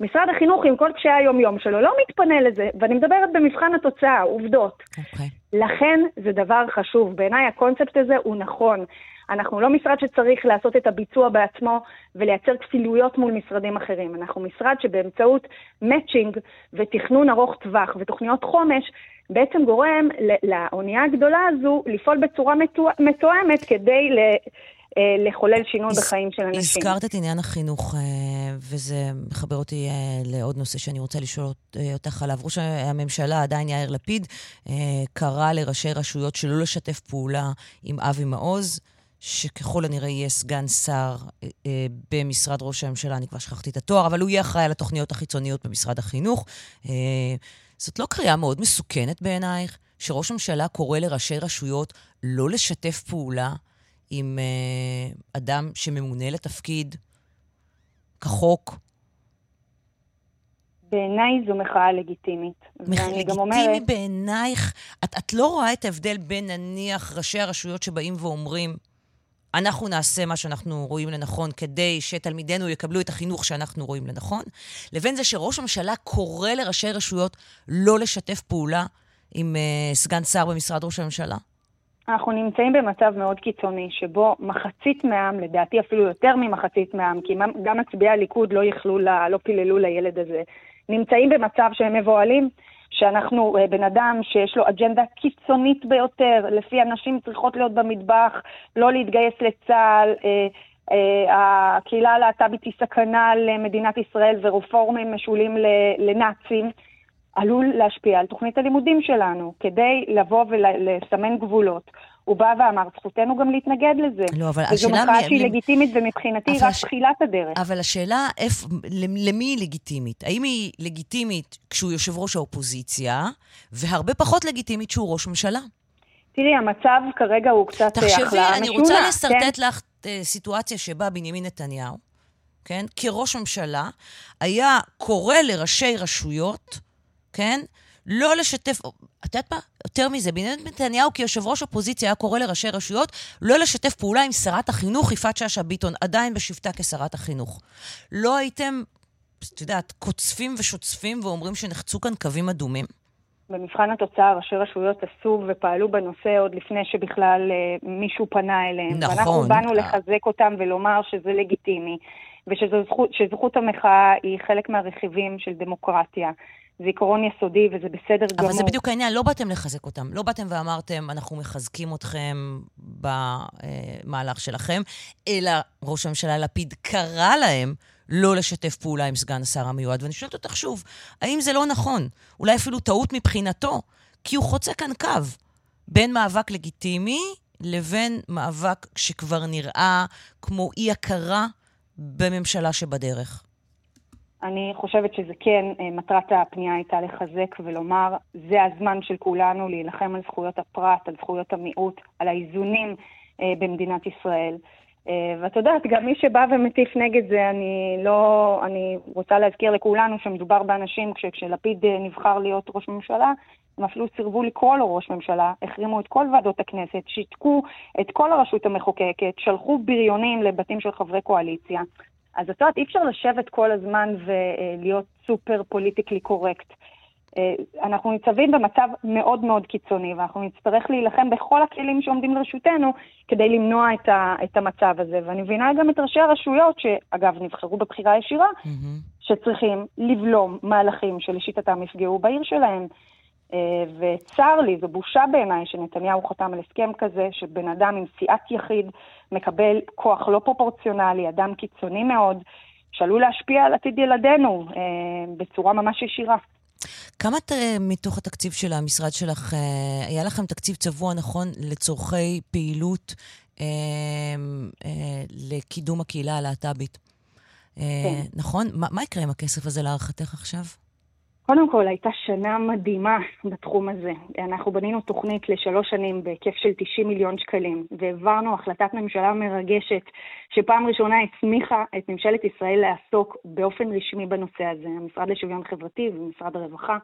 משרד החינוך עם כל קשיי היום-יום שלו לא מתפנה לזה, ואני מדברת במבחן התוצאה, עובדות. Okay. אוקיי. לכן זה דבר חשוב. בעיניי הקונספט הזה הוא נכון. אנחנו לא משרד שצריך לעשות את הביצוע בעצמו ולייצר כפילויות מול משרדים אחרים. אנחנו משרד שבאמצעות מאצ'ינג ותכנון ארוך טווח ותוכניות חומש, בעצם גורם לאונייה הגדולה הזו לפעול בצורה מתואמת כדי לחולל שינוי בחיים של אנשים. הזכרת את עניין החינוך, אה, וזה מחבר אותי אה, לעוד נושא שאני רוצה לשאול אותך עליו. ראש הממשלה, עדיין יאיר לפיד, קרא לראשי רשויות שלא לשתף פעולה עם אבי מעוז. שככל הנראה יהיה סגן שר אה, במשרד ראש הממשלה, אני כבר שכחתי את התואר, אבל הוא יהיה אחראי על התוכניות החיצוניות במשרד החינוך. אה, זאת לא קריאה מאוד מסוכנת בעינייך, שראש הממשלה קורא לראשי רשויות לא לשתף פעולה עם אה, אדם שממונה לתפקיד כחוק? בעיניי זו מחאה לגיטימית. מח... לגיטימי אומרת... בעינייך? את, את לא רואה את ההבדל בין נניח ראשי הרשויות שבאים ואומרים, אנחנו נעשה מה שאנחנו רואים לנכון כדי שתלמידינו יקבלו את החינוך שאנחנו רואים לנכון, לבין זה שראש הממשלה קורא לראשי רשויות לא לשתף פעולה עם uh, סגן שר במשרד ראש הממשלה? אנחנו נמצאים במצב מאוד קיצוני, שבו מחצית מהעם, לדעתי אפילו יותר ממחצית מהעם, כי גם מצביעי הליכוד לא יכלו, לה, לא פיללו לילד הזה, נמצאים במצב שהם מבוהלים, שאנחנו אה, בן אדם שיש לו אג'נדה קיצונית ביותר, לפי הנשים צריכות להיות במטבח, לא להתגייס לצה"ל, אה, אה, הקהילה הלהט"בית היא סכנה למדינת ישראל ורפורמים משולים לנאצים. עלול להשפיע על תוכנית הלימודים שלנו, כדי לבוא ולסמן גבולות. הוא בא ואמר, זכותנו גם להתנגד לזה. לא, אבל השאלה... וזו מחאה שהיא לגיטימית ומבחינתי רק הש... תחילת הדרך. אבל השאלה, איפ... למי היא לגיטימית? האם היא לגיטימית כשהוא יושב ראש האופוזיציה, והרבה פחות לגיטימית כשהוא ראש ממשלה? תראי, המצב כרגע הוא קצת משונה. תחשבי, אני רוצה כן? לשרטט כן? לך uh, סיטואציה שבה בנימין נתניהו, כן, כראש ממשלה, היה קורא לראשי רשויות, כן? לא לשתף, את יודעת מה? יותר מזה, בנימין נתניהו כיושב ראש אופוזיציה היה קורא לראשי רשויות לא לשתף פעולה עם שרת החינוך יפעת שאשא ביטון, עדיין בשבתה כשרת החינוך. לא הייתם, את יודעת, קוצפים ושוצפים ואומרים שנחצו כאן קווים אדומים? במבחן התוצאה ראשי רשויות עשו ופעלו בנושא עוד לפני שבכלל אה, מישהו פנה אליהם. נכון. ואנחנו באנו לחזק אותם ולומר שזה לגיטימי, ושזכות המחאה היא חלק מהרכיבים של דמוקרטיה. זה עיקרון יסודי וזה בסדר אבל גמור. אבל זה בדיוק העניין, לא באתם לחזק אותם. לא באתם ואמרתם, אנחנו מחזקים אתכם במהלך שלכם, אלא ראש הממשלה לפיד קרא להם לא לשתף פעולה עם סגן השר המיועד. ואני שואלת אותך שוב, האם זה לא נכון? אולי אפילו טעות מבחינתו, כי הוא חוצה כאן קו בין מאבק לגיטימי לבין מאבק שכבר נראה כמו אי-הכרה בממשלה שבדרך. אני חושבת שזה כן, אה, מטרת הפנייה הייתה לחזק ולומר, זה הזמן של כולנו להילחם על זכויות הפרט, על זכויות המיעוט, על האיזונים אה, במדינת ישראל. אה, ואת יודעת, גם מי שבא ומטיף נגד זה, אני לא... אני רוצה להזכיר לכולנו שמדובר באנשים, כש, כשלפיד נבחר להיות ראש ממשלה, הם אפילו סירבו לקרוא לו ראש ממשלה, החרימו את כל ועדות הכנסת, שיתקו את כל הרשות המחוקקת, שלחו בריונים לבתים של חברי קואליציה. אז את יודעת, אי אפשר לשבת כל הזמן ולהיות סופר פוליטיקלי קורקט. אה, אנחנו ניצבים במצב מאוד מאוד קיצוני, ואנחנו נצטרך להילחם בכל הכלים שעומדים לרשותנו כדי למנוע את, ה, את המצב הזה. ואני מבינה גם את ראשי הרשויות, שאגב נבחרו בבחירה ישירה, mm-hmm. שצריכים לבלום מהלכים שלשיטתם יפגעו בעיר שלהם. אה, וצר לי, זו בושה בעיניי שנתניהו חתם על הסכם כזה, שבן אדם עם סיעת יחיד מקבל כוח לא פרופורציונלי, אדם קיצוני מאוד, שעלול להשפיע על עתיד ילדינו אה, בצורה ממש ישירה. כמה מתוך התקציב של המשרד שלך, אה, היה לכם תקציב צבוע, נכון, לצורכי פעילות אה, אה, לקידום הקהילה הלהט"בית? כן. נכון? מה, מה יקרה עם הכסף הזה להערכתך עכשיו? קודם כל, הייתה שנה מדהימה בתחום הזה. אנחנו בנינו תוכנית לשלוש שנים בהיקף של 90 מיליון שקלים, והעברנו החלטת ממשלה מרגשת, שפעם ראשונה הסמיכה את ממשלת ישראל לעסוק באופן רשמי בנושא הזה, המשרד לשוויון חברתי ומשרד הרווחה.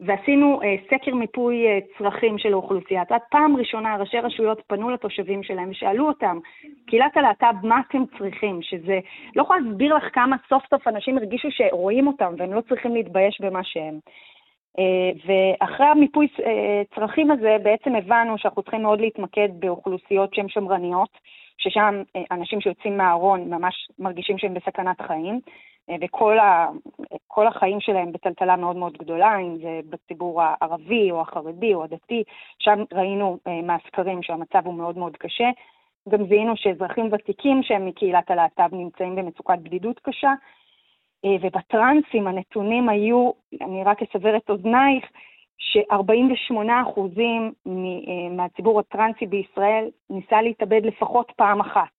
ועשינו אה, סקר מיפוי אה, צרכים של האוכלוסייה. את יודעת, פעם ראשונה ראשי רשויות פנו לתושבים שלהם ושאלו אותם, קהילת הלהט"ב, מה אתם צריכים? שזה, לא יכולה להסביר לך כמה סוף סוף אנשים הרגישו שרואים אותם והם לא צריכים להתבייש במה שהם. אה, ואחרי המיפוי אה, צרכים הזה, בעצם הבנו שאנחנו צריכים מאוד להתמקד באוכלוסיות שהן שמרניות, ששם אה, אנשים שיוצאים מהארון ממש מרגישים שהם בסכנת חיים. וכל ה, החיים שלהם בטלטלה מאוד מאוד גדולה, אם זה בציבור הערבי או החרדי או הדתי, שם ראינו אה, מהסקרים שהמצב הוא מאוד מאוד קשה. גם זיהינו שאזרחים ותיקים שהם מקהילת הלהט"ב נמצאים במצוקת בדידות קשה, אה, ובטרנסים הנתונים היו, אני רק אסבר את אוזנייך, ש-48% אה, מהציבור הטרנסי בישראל ניסה להתאבד לפחות פעם אחת.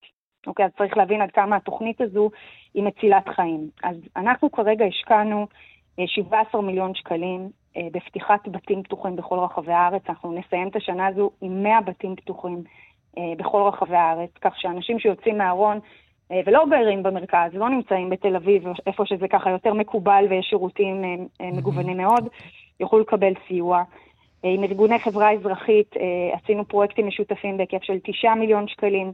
אוקיי, אז צריך להבין עד כמה התוכנית הזו היא מצילת חיים. אז אנחנו כרגע השקענו 17 אה, מיליון שקלים אה, בפתיחת בתים פתוחים בכל רחבי הארץ. אנחנו נסיים את השנה הזו עם 100 בתים פתוחים אה, בכל רחבי הארץ, כך שאנשים שיוצאים מהארון ולא גרים במרכז, לא נמצאים בתל אביב, איפה שזה ככה יותר מקובל ויש שירותים מגוונים מאוד, יוכלו לקבל סיוע. עם ארגוני חברה אזרחית עשינו פרויקטים משותפים בהיקף של 9 מיליון שקלים.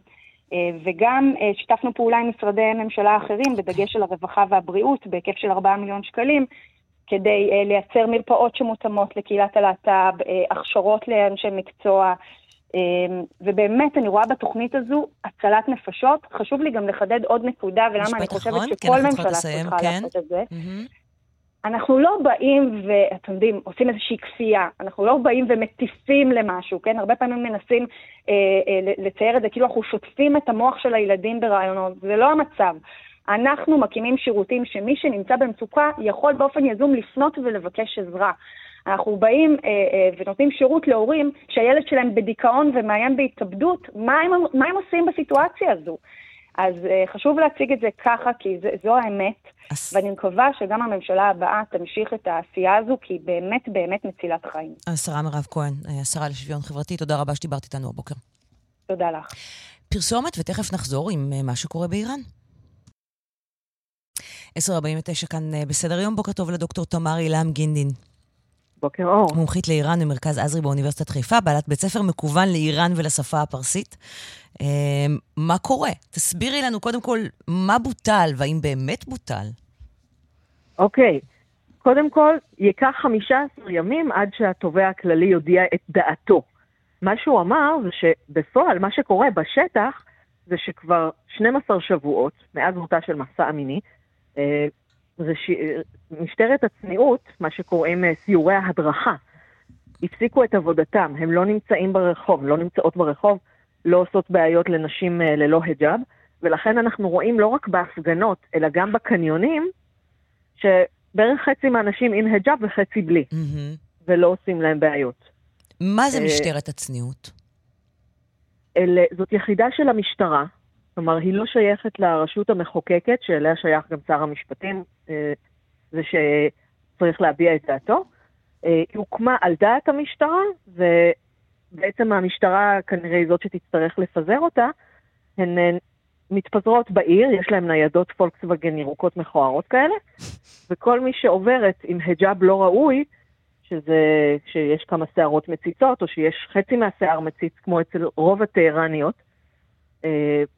אה, וגם אה, שיתפנו פעולה עם משרדי ממשלה אחרים, בדגש על הרווחה והבריאות, בהיקף של 4 מיליון שקלים, כדי אה, לייצר מרפאות שמותאמות לקהילת הלהט"ב, הכשרות לאנשי מקצוע, ובאמת אני רואה בתוכנית הזו הצלת נפשות. חשוב לי גם לחדד עוד נקודה, ולמה אני חושבת שכל ממשלה צריכה כן. לעשות את זה. Mm-hmm. אנחנו לא באים ואתם יודעים, עושים איזושהי כפייה, אנחנו לא באים ומטיפים למשהו, כן? הרבה פעמים מנסים אה, אה, לצייר את זה כאילו אנחנו שוטפים את המוח של הילדים ברעיונות, זה לא המצב. אנחנו מקימים שירותים שמי שנמצא במצוקה יכול באופן יזום לפנות ולבקש עזרה. אנחנו באים אה, אה, ונותנים שירות להורים שהילד שלהם בדיכאון ומאיים בהתאבדות, מה הם, מה הם עושים בסיטואציה הזו? אז uh, חשוב להציג את זה ככה, כי זה, זו האמת, אס... ואני מקווה שגם הממשלה הבאה תמשיך את העשייה הזו, כי היא באמת באמת מצילת חיים. השרה מירב כהן, אה, השרה לשוויון חברתי, תודה רבה שדיברת איתנו הבוקר. תודה לך. פרסומת, ותכף נחזור עם אה, מה שקורה באיראן. 10.49 כאן בסדר יום, בוקר טוב לדוקטור תמר אילם גינדין. בוקר אור. מומחית לאיראן במרכז עזרי באוניברסיטת חיפה, בעלת בית ספר מקוון לאיראן ולשפה הפרסית. אה, מה קורה? תסבירי לנו קודם כל מה בוטל, והאם באמת בוטל. אוקיי. קודם כל, ייקח 15 ימים עד שהתובע הכללי יודיע את דעתו. מה שהוא אמר זה שבפועל, מה שקורה בשטח, זה שכבר 12 שבועות, מאז מותה של מסע המיני, אה, זה שמשטרת הצניעות, מה שקוראים אה, סיורי ההדרכה, הפסיקו את עבודתם, הם לא נמצאים ברחוב, לא נמצאות ברחוב, לא עושות בעיות לנשים אה, ללא היג'אב, ולכן אנחנו רואים לא רק בהפגנות, אלא גם בקניונים, שבערך חצי מהאנשים עם היג'אב וחצי בלי, mm-hmm. ולא עושים להם בעיות. מה זה אה, משטרת הצניעות? אל, זאת יחידה של המשטרה, כלומר, היא לא שייכת לרשות המחוקקת, שאליה שייך גם שר המשפטים, אה, זה שצריך להביע את דעתו. אה, היא הוקמה על דעת המשטרה, ובעצם המשטרה כנראה היא זאת שתצטרך לפזר אותה. הן אה, מתפזרות בעיר, יש להן ניידות פולקסווגן ירוקות מכוערות כאלה, וכל מי שעוברת עם היג'אב לא ראוי, שזה, שיש כמה שערות מציצות, או שיש חצי מהשיער מציץ, כמו אצל רוב הטהרניות,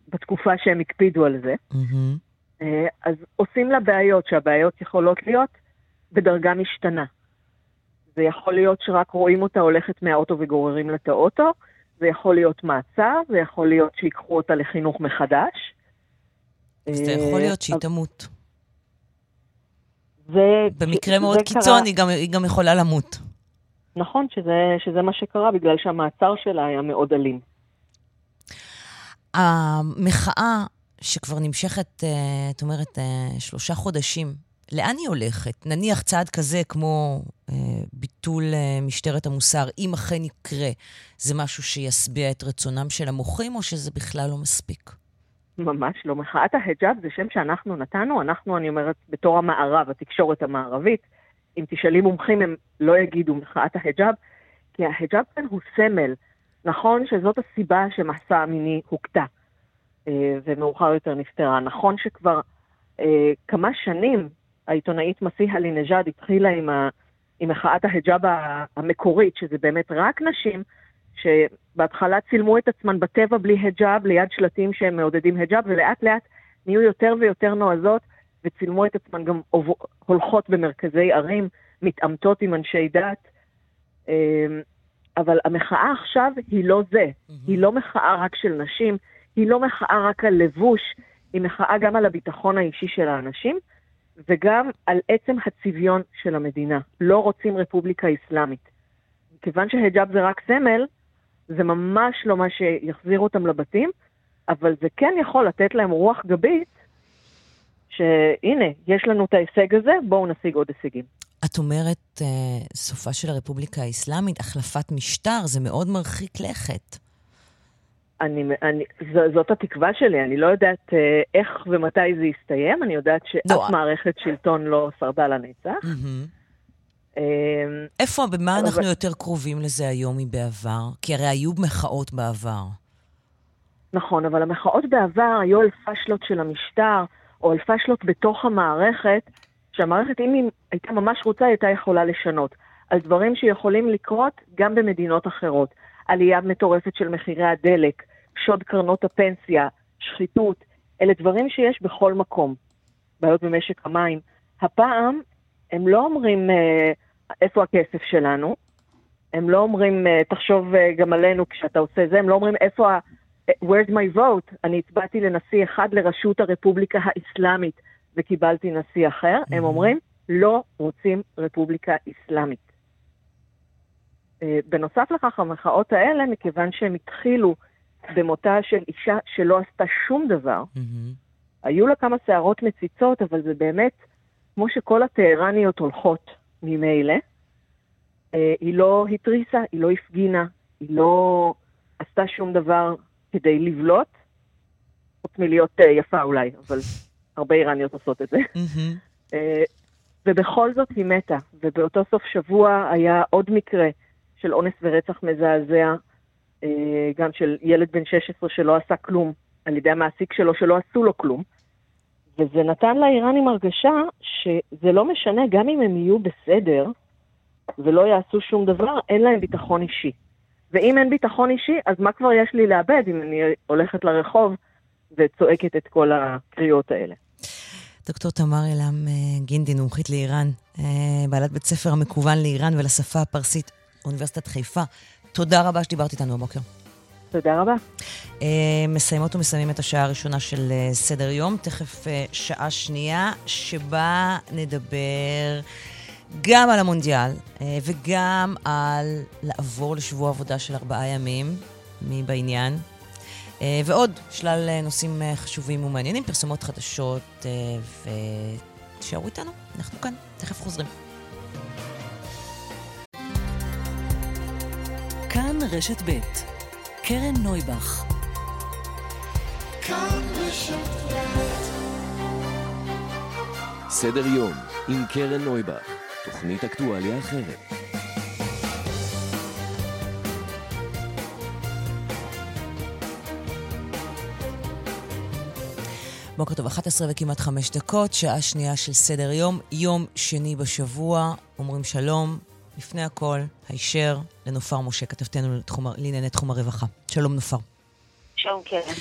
בתקופה שהם הקפידו על זה. Mm-hmm. אה, אז עושים לה בעיות, שהבעיות יכולות להיות בדרגה משתנה. זה יכול להיות שרק רואים אותה הולכת מהאוטו וגוררים לה את האוטו, זה יכול להיות מעצר, זה יכול להיות שיקחו אותה לחינוך מחדש. אז זה יכול להיות שהיא תמות. זה... במקרה מאוד קיצון, היא גם, היא גם יכולה למות. נכון, שזה, שזה מה שקרה, בגלל שהמעצר שלה היה מאוד אלים. המחאה שכבר נמשכת, אה, את אומרת, אה, שלושה חודשים, לאן היא הולכת? נניח צעד כזה כמו אה, ביטול משטרת המוסר, אם אכן יקרה, זה משהו שישביע את רצונם של המוחים, או שזה בכלל לא מספיק? ממש לא. מחאת ההיג'אב זה שם שאנחנו נתנו, אנחנו, אני אומרת, בתור המערב, התקשורת המערבית. אם תשאלי מומחים, הם לא יגידו מחאת ההיג'אב, כי ההיג'אב כאן הוא סמל. נכון שזאת הסיבה שמסע המיני הוכתה, אה, ומאוחר יותר נפטרה. נכון שכבר אה, כמה שנים העיתונאית מסי אלינג'אד התחילה עם, ה, עם מחאת ההיג'אב המקורית, שזה באמת רק נשים שבהתחלה צילמו את עצמן בטבע בלי היג'אב, ליד שלטים שהם מעודדים היג'אב, ולאט לאט נהיו יותר ויותר נועזות, וצילמו את עצמן גם הולכות במרכזי ערים, מתעמתות עם אנשי דת. אבל המחאה עכשיו היא לא זה, mm-hmm. היא לא מחאה רק של נשים, היא לא מחאה רק על לבוש, היא מחאה גם על הביטחון האישי של האנשים, וגם על עצם הצביון של המדינה. לא רוצים רפובליקה אסלאמית. כיוון שהיג'אב זה רק סמל, זה ממש לא מה שיחזיר אותם לבתים, אבל זה כן יכול לתת להם רוח גבית, שהנה, יש לנו את ההישג הזה, בואו נשיג עוד הישגים. את אומרת, uh, סופה של הרפובליקה האסלאמית, החלפת משטר, זה מאוד מרחיק לכת. אני, אני, ז, זאת התקווה שלי, אני לא יודעת uh, איך ומתי זה יסתיים, אני יודעת שאף לא. מערכת שלטון לא שרדה לנצח. Mm-hmm. איפה, במה. אנחנו יותר קרובים לזה היום מבעבר? כי הרי היו מחאות בעבר. נכון, אבל המחאות בעבר היו על פשלות של המשטר, או על פשלות בתוך המערכת, שהמערכת, אם היא הייתה ממש רוצה, הייתה יכולה לשנות. על דברים שיכולים לקרות גם במדינות אחרות. עלייה מטורפת של מחירי הדלק, שוד קרנות הפנסיה, שחיתות, אלה דברים שיש בכל מקום. בעיות במשק המים. הפעם הם לא אומרים אה, איפה הכסף שלנו, הם לא אומרים, אה, תחשוב אה, גם עלינו כשאתה עושה זה, הם לא אומרים איפה ה... where's my vote? אני הצבעתי לנשיא אחד לראשות הרפובליקה האסלאמית וקיבלתי נשיא אחר. Mm-hmm. הם אומרים, לא רוצים רפובליקה אסלאמית. אה, בנוסף לכך, המחאות האלה, מכיוון שהם התחילו במותה של אישה שלא עשתה שום דבר, mm-hmm. היו לה כמה שערות מציצות, אבל זה באמת, כמו שכל הטהרניות הולכות ממילא, אה, היא לא התריסה, היא לא הפגינה, היא לא עשתה שום דבר כדי לבלוט, חוץ מלהיות אה, יפה אולי, אבל הרבה איראניות עושות את זה. Mm-hmm. ובכל זאת היא מתה, ובאותו סוף שבוע היה עוד מקרה של אונס ורצח מזעזע, אה, גם של ילד בן 16 שלא עשה כלום, על ידי המעסיק שלו שלא עשו לו כלום. וזה נתן לאיראנים הרגשה שזה לא משנה, גם אם הם יהיו בסדר ולא יעשו שום דבר, אין להם ביטחון אישי. ואם אין ביטחון אישי, אז מה כבר יש לי לאבד אם אני הולכת לרחוב וצועקת את כל הקריאות האלה? דוקטור תמר אלעם אה, גינדין, מומחית לאיראן, אה, בעלת בית ספר המקוון לאיראן ולשפה הפרסית, אוניברסיטת חיפה. תודה רבה שדיברת איתנו הבוקר. תודה רבה. Uh, מסיימות ומסיימים את השעה הראשונה של סדר יום. תכף שעה שנייה, שבה נדבר גם על המונדיאל וגם על לעבור לשבוע עבודה של ארבעה ימים, מי בעניין. Uh, ועוד שלל uh, נושאים uh, חשובים ומעניינים, פרסומות חדשות, ותשארו איתנו, אנחנו כאן, תכף חוזרים. כאן רשת ב' קרן נויבך סדר יום עם קרן נויבך, תוכנית אקטואליה אחרת. בוקר טוב, 11 וכמעט 5 דקות, שעה שנייה של סדר יום, יום שני בשבוע, אומרים שלום, לפני הכל, הישר לנופר משה, כתבתנו לענייני תחום הרווחה. שלום נופר. שלום קרן.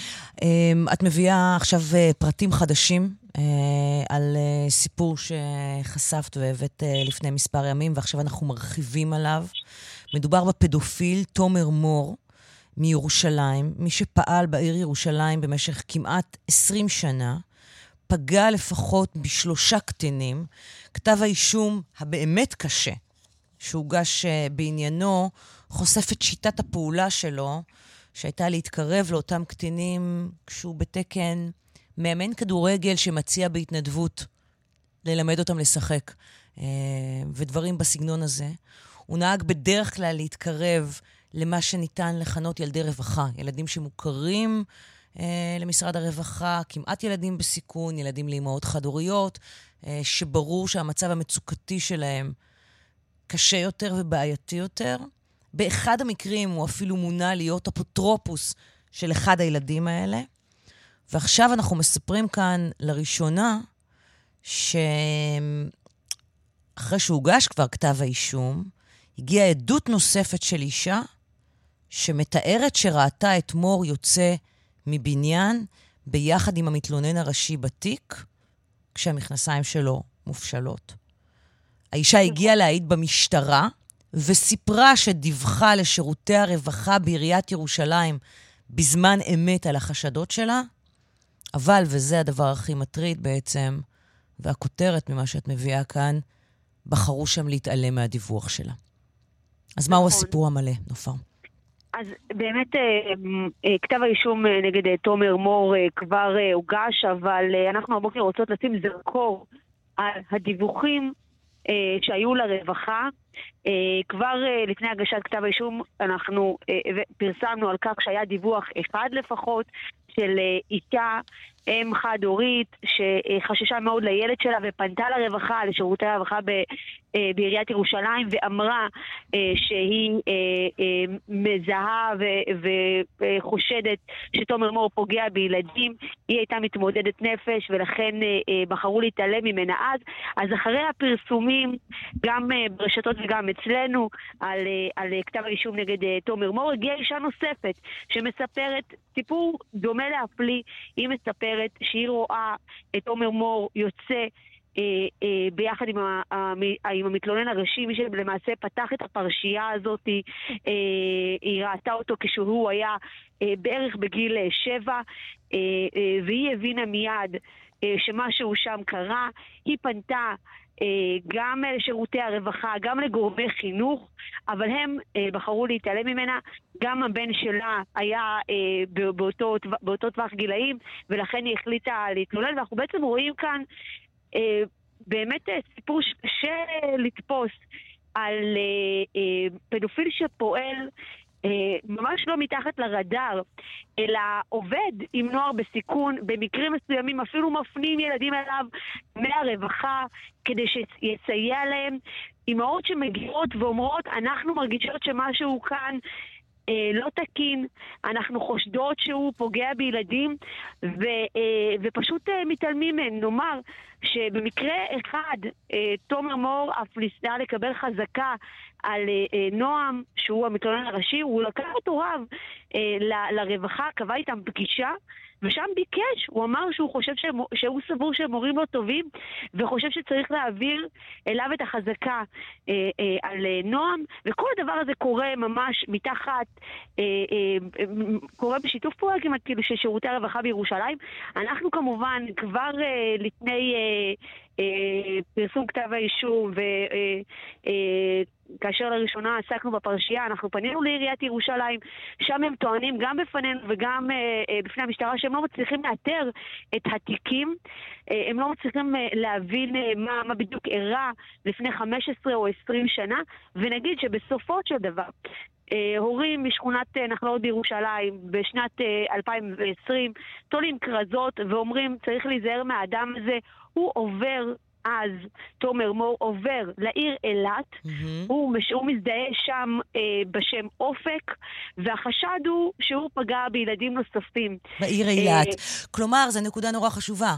אמ, את מביאה עכשיו אה, פרטים חדשים אה, על uh, סיפור שחשפת והבאת לפני מספר ימים, ועכשיו אנחנו מרחיבים עליו. מדובר בפדופיל תומר מור מירושלים, מי שפעל בעיר ירושלים במשך כמעט 20 שנה, פגע לפחות בשלושה קטינים. כתב האישום הבאמת קשה שהוגש uh, בעניינו חושף את שיטת הפעולה שלו, שהייתה להתקרב לאותם קטינים כשהוא בתקן מאמן כדורגל שמציע בהתנדבות ללמד אותם לשחק, אה, ודברים בסגנון הזה. הוא נהג בדרך כלל להתקרב למה שניתן לכנות ילדי רווחה, ילדים שמוכרים אה, למשרד הרווחה, כמעט ילדים בסיכון, ילדים לאמהות חד-הוריות, אה, שברור שהמצב המצוקתי שלהם קשה יותר ובעייתי יותר. באחד המקרים הוא אפילו מונה להיות אפוטרופוס של אחד הילדים האלה. ועכשיו אנחנו מספרים כאן לראשונה שאחרי שהוגש כבר כתב האישום, הגיעה עדות נוספת של אישה שמתארת שראתה את מור יוצא מבניין ביחד עם המתלונן הראשי בתיק, כשהמכנסיים שלו מופשלות. האישה הגיעה להעיד במשטרה וסיפרה שדיווחה לשירותי הרווחה בעיריית ירושלים בזמן אמת על החשדות שלה, אבל, וזה הדבר הכי מטריד בעצם, והכותרת ממה שאת מביאה כאן, בחרו שם להתעלם מהדיווח שלה. אז מהו נכון. הסיפור המלא, נופר? אז באמת אה, אה, כתב האישום אה, נגד תומר מור כבר הוגש, אבל אנחנו הבוקר רוצות לשים זרקור על הדיווחים שהיו לרווחה. כבר לפני הגשת כתב האישום אנחנו פרסמנו על כך שהיה דיווח אחד לפחות של אישה אם חד-הורית שחששה מאוד לילד שלה ופנתה לרווחה, לשירותי הרווחה ב, אה, בעיריית ירושלים ואמרה אה, שהיא אה, מזהה וחושדת שתומר מור פוגע בילדים. היא הייתה מתמודדת נפש ולכן בחרו להתעלם ממנה אז. אז אחרי הפרסומים, גם ברשתות וגם אצלנו, על, על כתב האישום נגד תומר מור, הגיעה אישה נוספת שמספרת סיפור דומה להפליא. היא מספרת אומרת שהיא רואה את עומר מור יוצא אה, אה, ביחד עם, ה, עם המתלונן הראשי, מי שלמעשה פתח את הפרשייה הזאת, אה, היא ראתה אותו כשהוא היה אה, בערך בגיל אה, שבע, אה, אה, והיא הבינה מיד אה, שמשהו שם קרה. היא פנתה אה, גם לשירותי הרווחה, גם לגורמי חינוך, אבל הם אה, בחרו להתעלם ממנה. גם הבן שלה היה אה, באותו, באותו טווח גילאים, ולכן היא החליטה להתלונן, ואנחנו בעצם רואים כאן באמת סיפור שקשה לתפוס על פדופיל שפועל אה, ממש לא מתחת לרדאר, אלא עובד עם נוער בסיכון, במקרים מסוימים אפילו מפנים ילדים אליו מהרווחה כדי שיסייע להם. אימהות שמגיעות ואומרות, אנחנו מרגישות שמשהו כאן אה, לא תקין, אנחנו חושדות שהוא פוגע בילדים ו, אה, ופשוט אה, מתעלמים מהם. נאמר שבמקרה אחד אה, תומר מור אף ניסה לקבל חזקה על אה, אה, נועם, שהוא המתלונן הראשי, הוא לקח את הוריו אה, ל, לרווחה, קבע איתם פגישה ושם ביקש, הוא אמר שהוא חושב שהם, שהוא סבור שהם מורים לא טובים, וחושב שצריך להעביר אליו את החזקה אה, אה, על אה, נועם, וכל הדבר הזה קורה ממש מתחת, אה, אה, קורה בשיתוף פעולה כמעט כאילו של שירותי הרווחה בירושלים. אנחנו כמובן כבר אה, לפני... אה, פרסום כתב האישום וכאשר אה, אה, לראשונה עסקנו בפרשייה, אנחנו פנינו לעיריית ירושלים, שם הם טוענים גם בפנינו וגם בפני המשטרה שהם לא מצליחים לאתר את התיקים, הם לא מצליחים להבין מה, מה בדיוק אירע לפני 15 או 20 שנה, ונגיד שבסופו של דבר הורים משכונת נחלאות בירושלים בשנת 2020 תולים כרזות ואומרים צריך להיזהר מהאדם הזה, הוא עובר אז, תומר מור עובר לעיר אילת, mm-hmm. הוא, הוא מזדהה שם אה, בשם אופק, והחשד הוא שהוא פגע בילדים נוספים. בעיר אילת. אה, כלומר, זו נקודה נורא חשובה.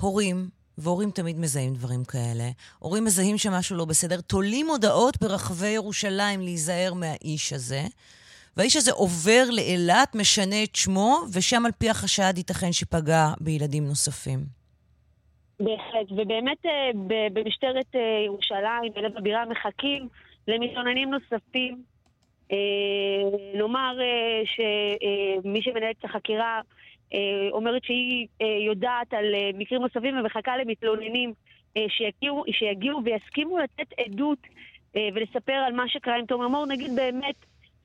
הורים, והורים תמיד מזהים דברים כאלה, הורים מזהים שמשהו לא בסדר, תולים הודעות ברחבי ירושלים להיזהר מהאיש הזה. והאיש הזה עובר לאילת, משנה את שמו, ושם על פי החשד ייתכן שפגע בילדים נוספים. בהחלט, ובאמת אה, במשטרת אה, ירושלים, בלב הבירה, מחכים למתלוננים נוספים. נאמר שמי שמנהל את החקירה אומרת שהיא יודעת על מקרים נוספים ומחכה למתלוננים שיגיעו, שיגיעו ויסכימו לתת עדות ולספר על מה שקרה עם תומר מור. נגיד באמת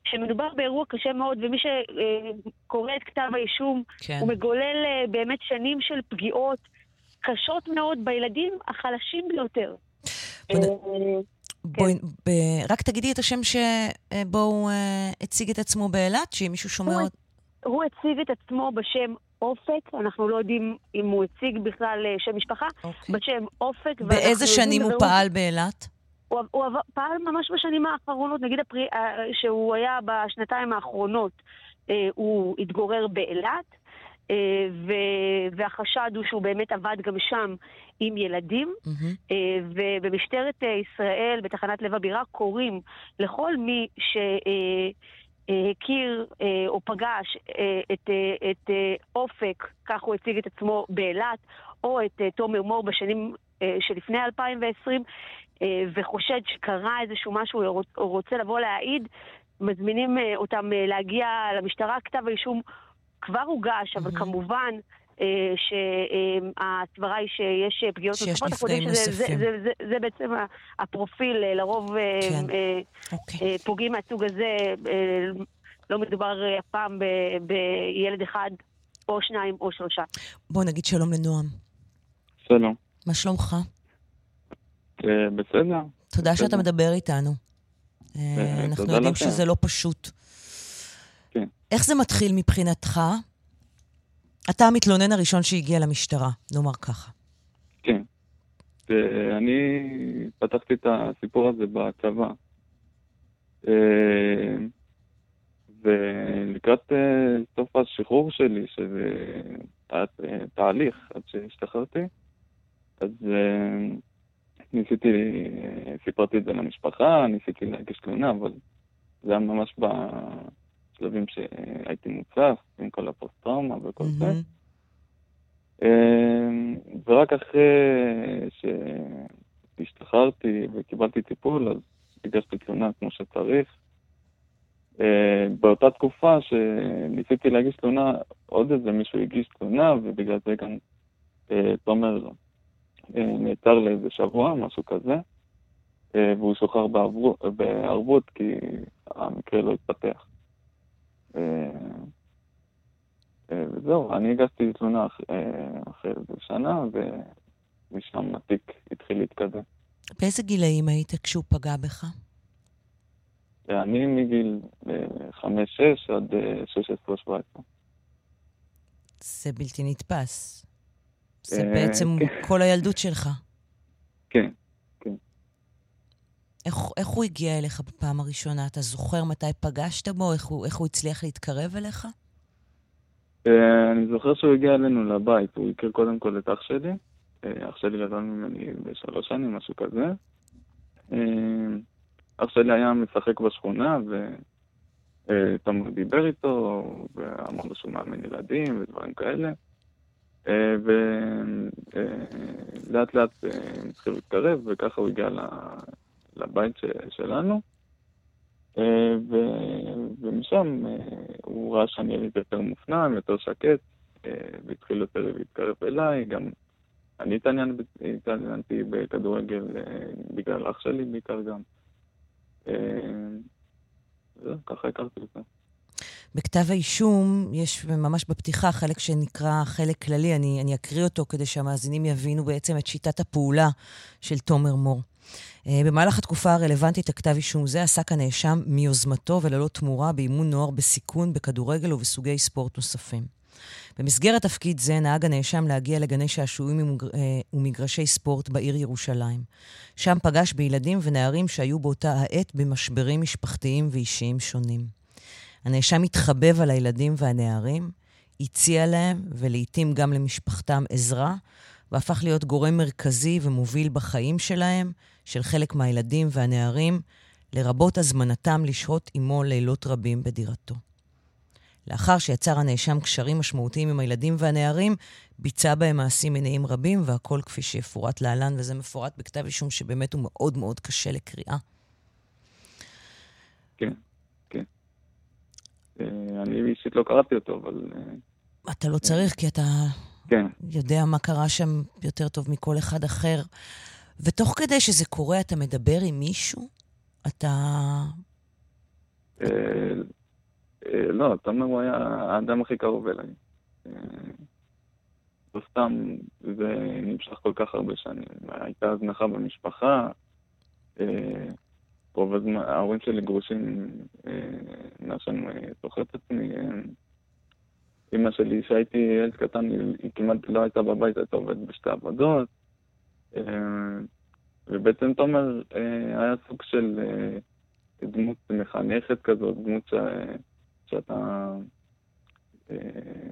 שמדובר באירוע קשה מאוד, ומי שקורא את כתב האישום, כן. הוא מגולל באמת שנים של פגיעות. קשות מאוד בילדים החלשים ביותר. אה, בואי, כן. רק תגידי את השם שבו הוא אה, הציג את עצמו באילת, שאם מישהו שומע... הוא, הציג את עצמו בשם אופק, אנחנו לא יודעים אם הוא הציג בכלל אה, שם משפחה, אוקיי. בשם אופק. באיזה שנים הוא פעל באילת? הוא, הוא פעל ממש בשנים האחרונות, נגיד הפרי, שהוא היה בשנתיים האחרונות, הוא התגורר באילת. אה, והחשד הוא שהוא באמת עבד גם שם עם ילדים, mm-hmm. ובמשטרת אה, ישראל, בתחנת לב הבירה, קוראים לכל מי שהכיר או פגש את, את אופק, כך הוא הציג את עצמו באילת, או את תומר מור בשנים שלפני 2020, וחושד שקרה איזשהו משהו, או רוצה לבוא להעיד, מזמינים אותם להגיע למשטרה, כתב האישום כבר הוגש, אבל כמובן... אה, שהסברה היא שיש פגיעות נוספות. שיש נפגעים נוספים. זה, זה, זה, זה בעצם הפרופיל, אה, לרוב אה, כן. אוקיי. פוגעים מהסוג הזה, לא מדובר הפעם בילד אחד או שניים או שלושה. בוא נגיד שלום לנועם. שלום. מה שלומך? בסדר. תודה שאתה מדבר איתנו. אנחנו יודעים שזה לא פשוט. כן. איך זה מתחיל מבחינתך? אתה המתלונן הראשון שהגיע למשטרה, נאמר ככה. כן. אני פתחתי את הסיפור הזה בצבא. אה, ולקראת אה, סוף השחרור שלי, שזה תהליך עד שהשתחררתי, אז אה, ניסיתי, סיפרתי את זה למשפחה, ניסיתי להגיש תלונה, אבל זה היה ממש שלבים שהייתי מוצף עם כל הפוסט-טראומה וכל זה. אמ, ורק אחרי שהשתחררתי וקיבלתי טיפול, אז הגשתי תלונה כמו שצריך. אה, באותה תקופה שניסיתי להגיש תלונה, עוד איזה מישהו הגיש תלונה, ובגלל זה גם אה, תומר אה, נעצר לאיזה שבוע, משהו כזה, והוא שוחרר בערבות כי המקרה לא התפתח. אה, אה, וזהו, אני הגשתי תלונה אה, אחרי איזה שנה, ומשם התיק התחיל להתקדם. באיזה גילאים היית כשהוא פגע בך? אני מגיל 5-6 עד 16-17. זה בלתי נתפס. זה בעצם כן. כל הילדות שלך. כן. איך, איך הוא הגיע אליך בפעם הראשונה? אתה זוכר מתי פגשת בו? איך הוא, איך הוא הצליח להתקרב אליך? אה, אני זוכר שהוא הגיע אלינו לבית. הוא הכיר קודם כל את אח שלי. אה, אח שלי גדול ממני בשלוש שנים, משהו כזה. אה, אח שלי היה משחק בשכונה, ותומר דיבר איתו, ואמר לו שהוא מאמן ילדים ודברים כאלה. ולאט לאט הם התחילו להתקרב, וככה הוא הגיע לבית שלנו, אה, ו... ומשם אה, הוא ראה שאני ילד יותר מופנם, יותר שקט, אה, והתחיל יותר להתקרב אליי, גם אני התעניינתי בכדורגל בגלל אח שלי בעיקר גם. וזהו, ככה הכרתי אותה. בכתב האישום יש ממש בפתיחה חלק שנקרא חלק כללי, אני, אני אקריא אותו כדי שהמאזינים יבינו בעצם את שיטת הפעולה של תומר מור. אה, במהלך התקופה הרלוונטית לכתב אישום זה עסק הנאשם מיוזמתו וללא תמורה באימון נוער בסיכון בכדורגל ובסוגי ספורט נוספים. במסגרת תפקיד זה נהג הנאשם להגיע לגני שעשועים אה, ומגרשי ספורט בעיר ירושלים. שם פגש בילדים ונערים שהיו באותה העת במשברים משפחתיים ואישיים שונים. הנאשם התחבב על הילדים והנערים, הציע להם, ולעיתים גם למשפחתם, עזרה, והפך להיות גורם מרכזי ומוביל בחיים שלהם, של חלק מהילדים והנערים, לרבות הזמנתם לשהות עמו לילות רבים בדירתו. לאחר שיצר הנאשם קשרים משמעותיים עם הילדים והנערים, ביצע בהם מעשים מיניים רבים, והכל כפי שיפורט להלן, וזה מפורט בכתב אישום שבאמת הוא מאוד מאוד קשה לקריאה. כן. אה, אני אישית לא קראתי אותו, אבל... אה, אתה לא צריך, כי אתה כן. יודע מה קרה שם יותר טוב מכל אחד אחר. ותוך כדי שזה קורה, אתה מדבר עם מישהו? אתה... אה, לא, תומר הוא היה האדם הכי קרוב אליי. לא סתם, זה נמשך כל כך הרבה שנים. הייתה הזנחה במשפחה, רוב הזמן, ההורים שלי גרושים מאז שאני זוכר את עצמי. אמא שלי, כשהייתי ילד קטן, היא כמעט לא הייתה בבית, הייתה עובדת בשתי עבודות. ובעצם תומר היה סוג של דמות מחנכת כזאת, דמות ש... שאתה,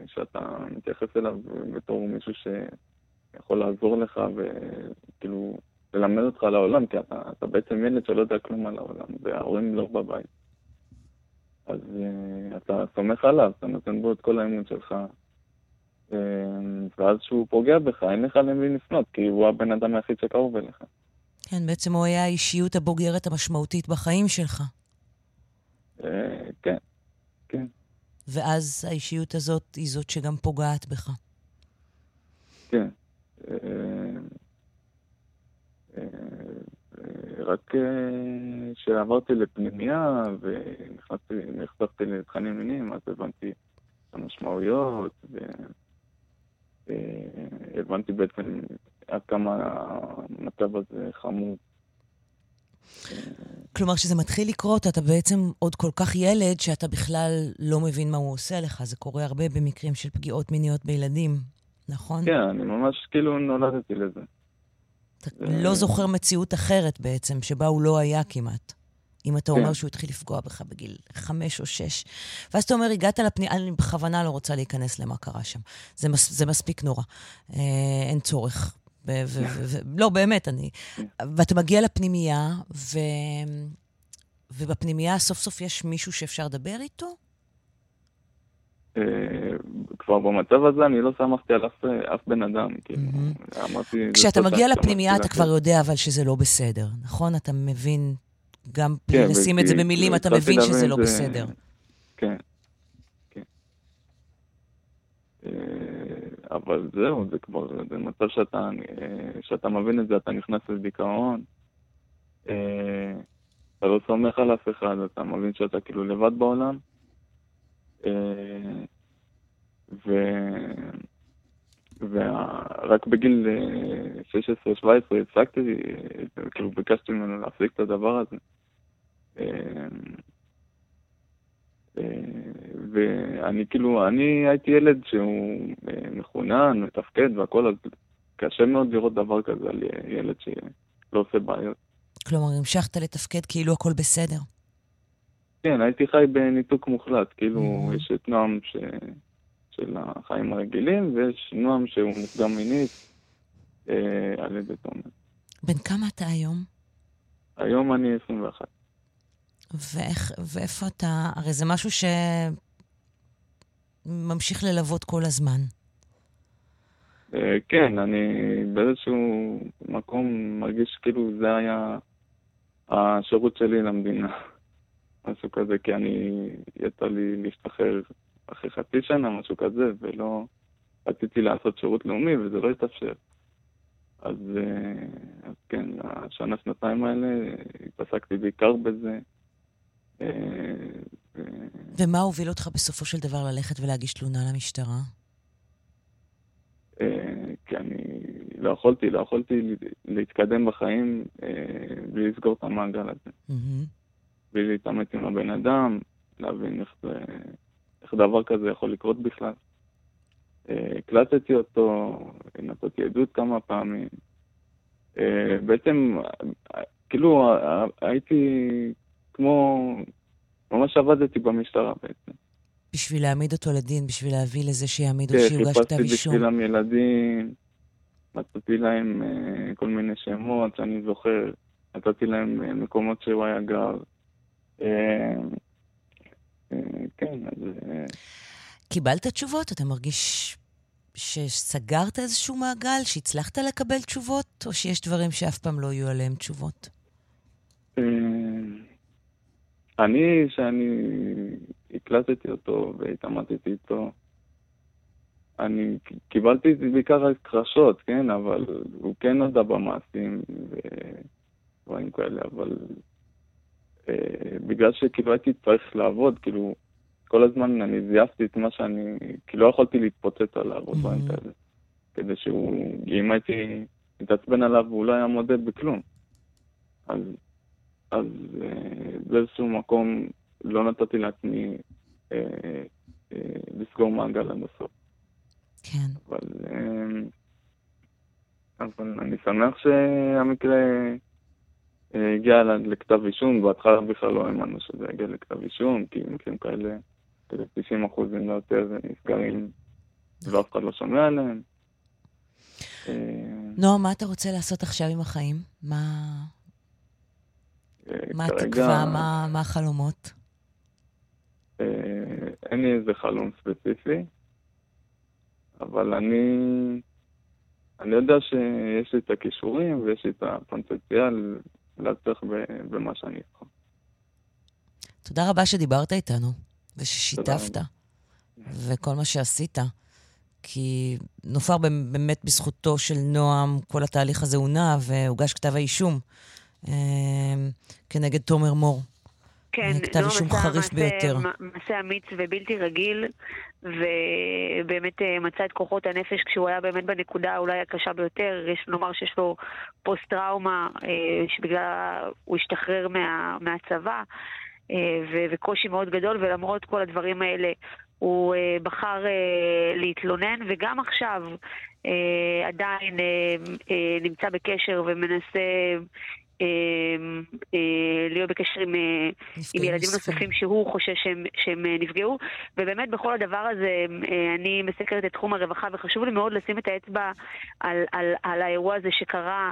שאתה מתייחס אליו בתור מישהו שיכול לעזור לך וכאילו ללמד אותך על העולם, כי אתה, אתה בעצם ילד שלא יודע כלום על העולם, וההורים לא בבית. אז uh, אתה סומך עליו, אתה נותן בו את כל האמון שלך, uh, ואז כשהוא פוגע בך, אין לך למי לפנות, כי הוא הבן אדם היחיד שקרוב אליך. כן, בעצם הוא היה האישיות הבוגרת המשמעותית בחיים שלך. Uh, כן, כן. ואז האישיות הזאת היא זאת שגם פוגעת בך. כן. Uh, רק כשעברתי לפנימייה ונחשפתי לתכנים מיניים, אז הבנתי את המשמעויות, והבנתי בעצם עד כמה המצב הזה חמור. כלומר, כשזה מתחיל לקרות, אתה בעצם עוד כל כך ילד שאתה בכלל לא מבין מה הוא עושה לך. זה קורה הרבה במקרים של פגיעות מיניות בילדים, נכון? כן, אני ממש כאילו נולדתי לזה. אתה לא זוכר מציאות אחרת בעצם, שבה הוא לא היה כמעט. אם אתה אומר כן. שהוא התחיל לפגוע בך בגיל חמש או שש. ואז אתה אומר, הגעת לפנייה, אני בכוונה לא רוצה להיכנס למה קרה שם. זה, מס, זה מספיק נורא. אה, אין צורך. ו- ו- ו- ו- לא, באמת, אני... ואתה מגיע לפנימייה, ו... ובפנימייה סוף סוף יש מישהו שאפשר לדבר איתו? אה, כבר במצב הזה אני לא סמכתי על אף, אף בן אדם, כאילו, אמרתי... כשאתה מגיע לפנימייה אתה כבר יודע אבל שזה לא בסדר, נכון? אתה מבין, גם בלי כן, לשים את זה במילים, אתה מבין שזה לא בסדר. כן, כן. אה, אבל זהו, זה כבר, זה מצב שאתה, אה, שאתה מבין את זה, אתה נכנס לדיכאון, אתה לא סומך על אף אחד, אתה מבין שאתה כאילו לבד בעולם. ו... ורק בגיל 16-17 אה, הפסקתי, כאילו ביקשתי ממנו להפסיק את הדבר הזה. אה, אה, ואני כאילו, אני הייתי ילד שהוא מחונן, מתפקד והכל, אז קשה מאוד לראות דבר כזה על ילד שלא עושה בעיות. כלומר, המשכת לתפקד כאילו הכל בסדר. כן, הייתי חי בניתוק מוחלט, כאילו mm-hmm. יש את נועם ש... של החיים הרגילים, ויש נועם שהוא נפגע מינית אה, על ידי תומר. בן כמה אתה היום? היום אני 21. ואיך, ואיפה אתה, הרי זה משהו שממשיך ללוות כל הזמן. אה, כן, אני באיזשהו מקום מרגיש כאילו זה היה השירות שלי למדינה. משהו כזה, כי אני, יצא לי להשתחרר אחרי חצי שנה, משהו כזה, ולא... רציתי לעשות שירות לאומי וזה לא התאפשר. אז, אה, אז כן, השנה, שנתיים האלה התעסקתי בעיקר בזה. אה, ומה הוביל אותך בסופו של דבר ללכת ולהגיש תלונה למשטרה? אה, כי אני לא יכולתי, לא יכולתי להתקדם בחיים בלי לסגור את המעגל הזה. בלי להתאמץ עם הבן אדם, להבין איך זה... איך דבר כזה יכול לקרות בכלל. אה, הקלטתי אותו, נתתי עדות כמה פעמים. אה, בעצם, כאילו, הייתי כמו, ממש עבדתי במשטרה בעצם. בשביל להעמיד אותו לדין, בשביל להביא לזה שיעמידו, כן, שיוגש כתב אישום. כן, חיפשתי בשבילם ילדים, נתתי להם uh, כל מיני שמות שאני זוכר, נתתי להם מקומות שהוא היה גר. Uh, כן, אז... קיבלת תשובות? אתה מרגיש שסגרת איזשהו מעגל, שהצלחת לקבל תשובות, או שיש דברים שאף פעם לא יהיו עליהם תשובות? אני, שאני הקלטתי אותו והתעמתתי איתו, אני קיבלתי בעיקר הכחשות, כן? אבל הוא כן הודה במעשים ודברים כאלה, אבל אה, בגלל שכאילו הייתי צריך לעבוד, כאילו, כל הזמן אני זייפתי את מה שאני, כי לא יכולתי להתפוצץ עליו mm-hmm. כאלה. כדי שהוא, אם הייתי מתעצבן עליו, הוא לא היה מודה בכלום. אז, אז אה, באיזשהו מקום לא נתתי לעצמי אה, אה, לסגור מעגל עד הסוף. כן. אבל, אה, אבל אני שמח שהמקרה אה, הגיע לכתב אישום, בהתחלה בכלל לא האמנו שזה יגיע לכתב אישום, כי מקרים כאלה, 90 אחוז אם לא יותר, נסגרים ואף אחד לא שומע עליהם. אה, נועם, מה אתה רוצה לעשות עכשיו עם החיים? מה... מה התקווה? מה החלומות? אין לי איזה חלום ספציפי. אבל אני, אני יודע שיש לי את הכישורים ויש לי את הפוטנציאל להצליח במה שאני יכול. תודה רבה שדיברת איתנו וששיתפת וכל מה שעשית. כי נופר באמת בזכותו של נועם, כל התהליך הזה הונע והוגש כתב האישום אה, כנגד תומר מור. כן, כתב אישום חריף מעשה, ביותר. מעשה אמיץ ובלתי רגיל, ובאמת אה, מצא את כוחות הנפש כשהוא היה באמת בנקודה אולי הקשה ביותר. יש לומר שיש לו פוסט-טראומה, אה, שבגלל הוא השתחרר מה, מהצבא, אה, וקושי מאוד גדול, ולמרות כל הדברים האלה הוא בחר להתלונן, וגם עכשיו עדיין נמצא בקשר ומנסה להיות בקשר עם, אה, עם ילדים נוספים שהוא חושש שהם, שהם אה, נפגעו. ובאמת בכל הדבר הזה אני מסקרת את תחום הרווחה, וחשוב לי מאוד לשים את האצבע על, על, על האירוע הזה שקרה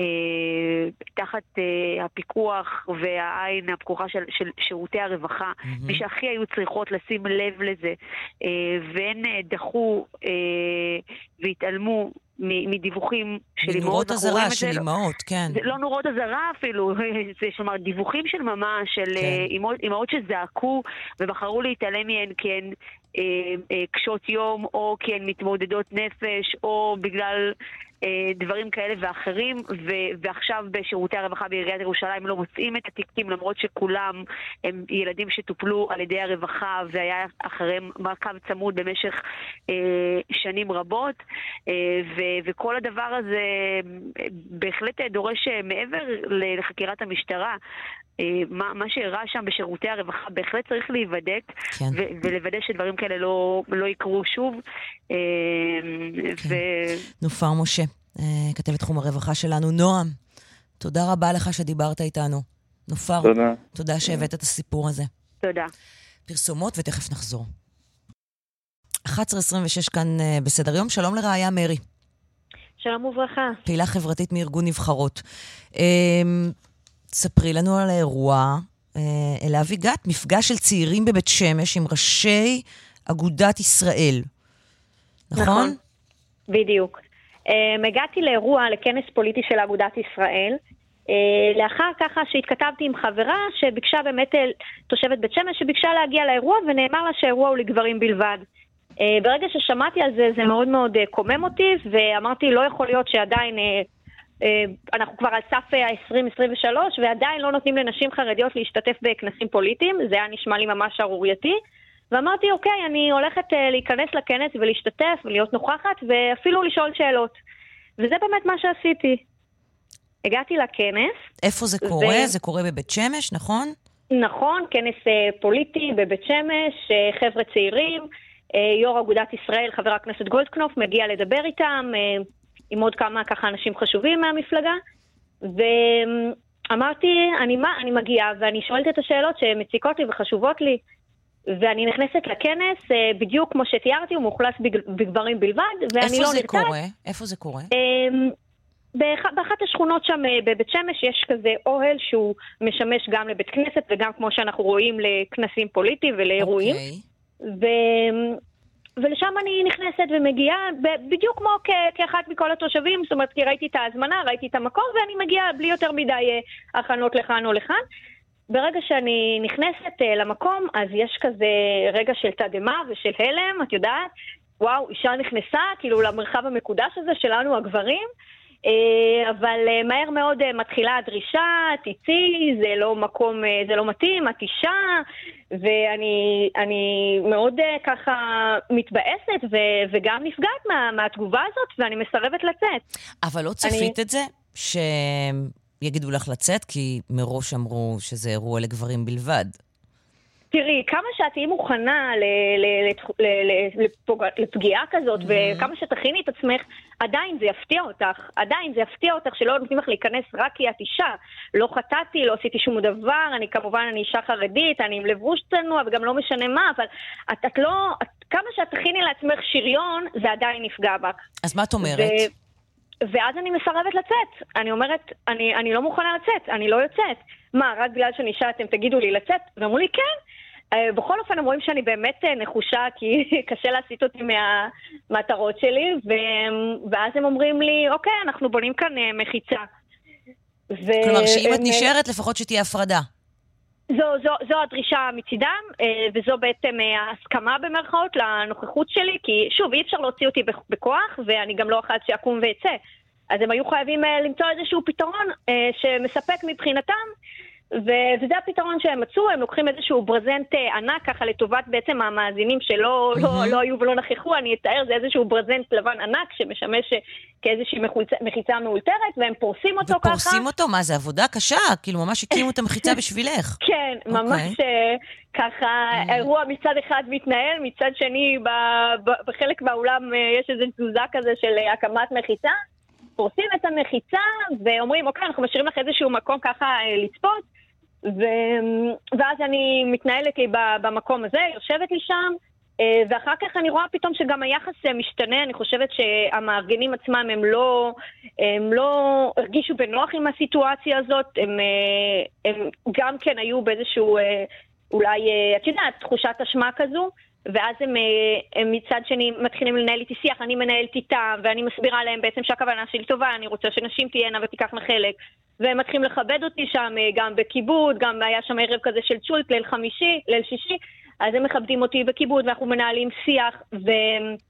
אה, תחת אה, הפיקוח והעין הפקוחה של, של שירותי הרווחה, mm-hmm. מי שהכי היו צריכות לשים לב לזה, אה, והן אה, דחו אה, והתעלמו מדיווחים של אימהות. מנורות אזהרה של אימהות, כן. זה לא נורות אזהרה אפילו, [LAUGHS] זה כלומר דיווחים של ממש, של כן. אה, אימהות, אימהות שזעקו ובחרו להתעלם מהן כי הן אה, אה, קשות יום, או כי הן מתמודדות נפש, או בגלל אה, דברים כאלה ואחרים, ו- ועכשיו בשירותי הרווחה בעיריית ירושלים לא מוצאים את התיקים, למרות שכולם הם ילדים שטופלו על ידי הרווחה והיה אחריהם מעקב צמוד במשך אה, שנים רבות, אה, ו- וכל הדבר הזה אה, בהחלט דורש אה, מעבר לחקירת המשטרה. מה, מה שאירע שם בשירותי הרווחה בהחלט צריך להיבדק כן. ו- ולוודא שדברים כאלה לא, לא יקרו שוב. כן. ו... נופר משה, אה, כתבת תחום הרווחה שלנו. נועם, תודה רבה לך שדיברת איתנו. נופר, תודה. תודה שהבאת את הסיפור הזה. תודה. פרסומות ותכף נחזור. 11.26 כאן אה, בסדר יום, שלום לראיה מרי. שלום וברכה. פעילה חברתית מארגון נבחרות. אמ, ספרי לנו על האירוע אה, אליו הגעת, מפגש של צעירים בבית שמש עם ראשי אגודת ישראל. נכון? נכון, בדיוק. Um, הגעתי לאירוע, לכנס פוליטי של אגודת ישראל, uh, לאחר ככה שהתכתבתי עם חברה שביקשה באמת, אה, תושבת בית שמש, שביקשה להגיע לאירוע ונאמר לה שהאירוע הוא לגברים בלבד. Uh, ברגע ששמעתי על זה, זה מאוד מאוד uh, קומם אותי, ואמרתי, לא יכול להיות שעדיין, uh, אנחנו כבר על סף ה-2023, ועדיין לא נותנים לנשים חרדיות להשתתף בכנסים פוליטיים, זה היה נשמע לי ממש שערורייתי. ואמרתי, אוקיי, אני הולכת להיכנס לכנס ולהשתתף ולהיות נוכחת ואפילו לשאול שאלות. וזה באמת מה שעשיתי. הגעתי לכנס. איפה זה קורה? ו... זה קורה בבית שמש, נכון? נכון, כנס פוליטי בבית שמש, חבר'ה צעירים, יו"ר אגודת ישראל, חבר הכנסת גולדקנופ, מגיע לדבר איתם, uh, עם עוד כמה ככה אנשים חשובים מהמפלגה. ואמרתי, אני מה, אני מגיעה ואני שואלת את השאלות שמציקות לי וחשובות לי. ואני נכנסת לכנס, אה, בדיוק כמו שתיארתי, הוא מאוכלס בגברים בלבד, ואני לא נרתעת. איפה זה קורה? איפה זה קורה? אמ, באחת השכונות שם אה, בבית שמש יש כזה אוהל שהוא משמש גם לבית כנסת וגם כמו שאנחנו רואים לכנסים פוליטיים ולאירועים. Okay. ו... ולשם אני נכנסת ומגיעה בדיוק כמו כ- כאחת מכל התושבים, זאת אומרת, כי ראיתי את ההזמנה, ראיתי את המקום, ואני מגיעה בלי יותר מדי אה, הכנות לכאן או לכאן. ברגע שאני נכנסת uh, למקום, אז יש כזה רגע של תדהמה ושל הלם, את יודעת? וואו, אישה נכנסה, כאילו, למרחב המקודש הזה שלנו, הגברים. Uh, אבל uh, מהר מאוד uh, מתחילה הדרישה, תצאי, זה לא מקום, זה לא מתאים, את אישה, ואני מאוד ככה מתבאסת ו- וגם נפגעת מה, מהתגובה הזאת, ואני מסרבת לצאת. אבל לא צפית אני... את זה? ש... יגידו לך לצאת, כי מראש אמרו שזה אירוע לגברים בלבד. תראי, כמה שאת תהיי מוכנה לפגיעה כזאת, mm-hmm. וכמה שתכיני את עצמך, עדיין זה יפתיע אותך. עדיין זה יפתיע אותך שלא נותנים לך להיכנס רק כי את אישה. לא חטאתי, לא עשיתי שום דבר, אני כמובן, אני אישה חרדית, אני עם לבוש צנוע, וגם לא משנה מה, אבל את, את לא... את, כמה שאת תכיני לעצמך שריון, זה עדיין נפגע בך. אז מה את אומרת? ו... ואז אני מסרבת לצאת. אני אומרת, אני, אני לא מוכנה לצאת, אני לא יוצאת. מה, רק בגלל שאני אישה אתם תגידו לי לצאת? ואמרו לי, כן. Uh, בכל אופן, הם רואים שאני באמת uh, נחושה, [LAUGHS] כי קשה להסיט אותי מהמטרות שלי. ואז הם אומרים לי, אוקיי, אנחנו בונים כאן uh, מחיצה. כלומר, שאם את נשארת, לפחות שתהיה הפרדה. זו, זו, זו הדרישה מצידם, וזו בעצם ההסכמה במרכאות לנוכחות שלי, כי שוב, אי אפשר להוציא אותי בכוח, ואני גם לא אחת שאקום ואצא. אז הם היו חייבים למצוא איזשהו פתרון שמספק מבחינתם, ו- וזה הפתרון שהם מצאו, הם לוקחים איזשהו ברזנט אה, ענק ככה לטובת בעצם המאזינים שלא. לא, לא היו ולא נכחו, אני אתאר, זה איזשהו ברזנט לבן ענק שמשמש אה, כאיזושהי מחיצה, מחיצה מאולתרת, והם פורסים אותו ופורסים ככה. ופורסים אותו? מה, זה עבודה קשה? כאילו, ממש הקימו את המחיצה [LAUGHS] בשבילך. כן, okay. ממש uh, ככה. אירוע מצד אחד מתנהל, מצד שני, ב- ב- בחלק מהאולם יש איזו תזוזה כזה של הקמת מחיצה. פורסים את המחיצה ואומרים, אוקיי, אנחנו משאירים לך איזשהו מקום ככה לצפות, ו... ואז אני מתנהלת לי במקום הזה, יושבת לי שם, אה, ואחר כך אני רואה פתאום שגם היחס אה, משתנה, אני חושבת שהמארגנים עצמם הם לא, הם לא הרגישו בנוח עם הסיטואציה הזאת, הם, אה, הם גם כן היו באיזשהו, אולי, את יודעת, תחושת אשמה כזו. ואז הם, הם מצד שני מתחילים לנהל איתי שיח, אני מנהלת איתם, ואני מסבירה להם בעצם שהכוונה שלי טובה, אני רוצה שנשים תהיינה ותיקחנה חלק. והם מתחילים לכבד אותי שם אה, גם בכיבוד, גם היה שם ערב כזה של צ'ולט, ליל חמישי, ליל שישי, אז הם מכבדים אותי בכיבוד, ואנחנו מנהלים שיח, ו...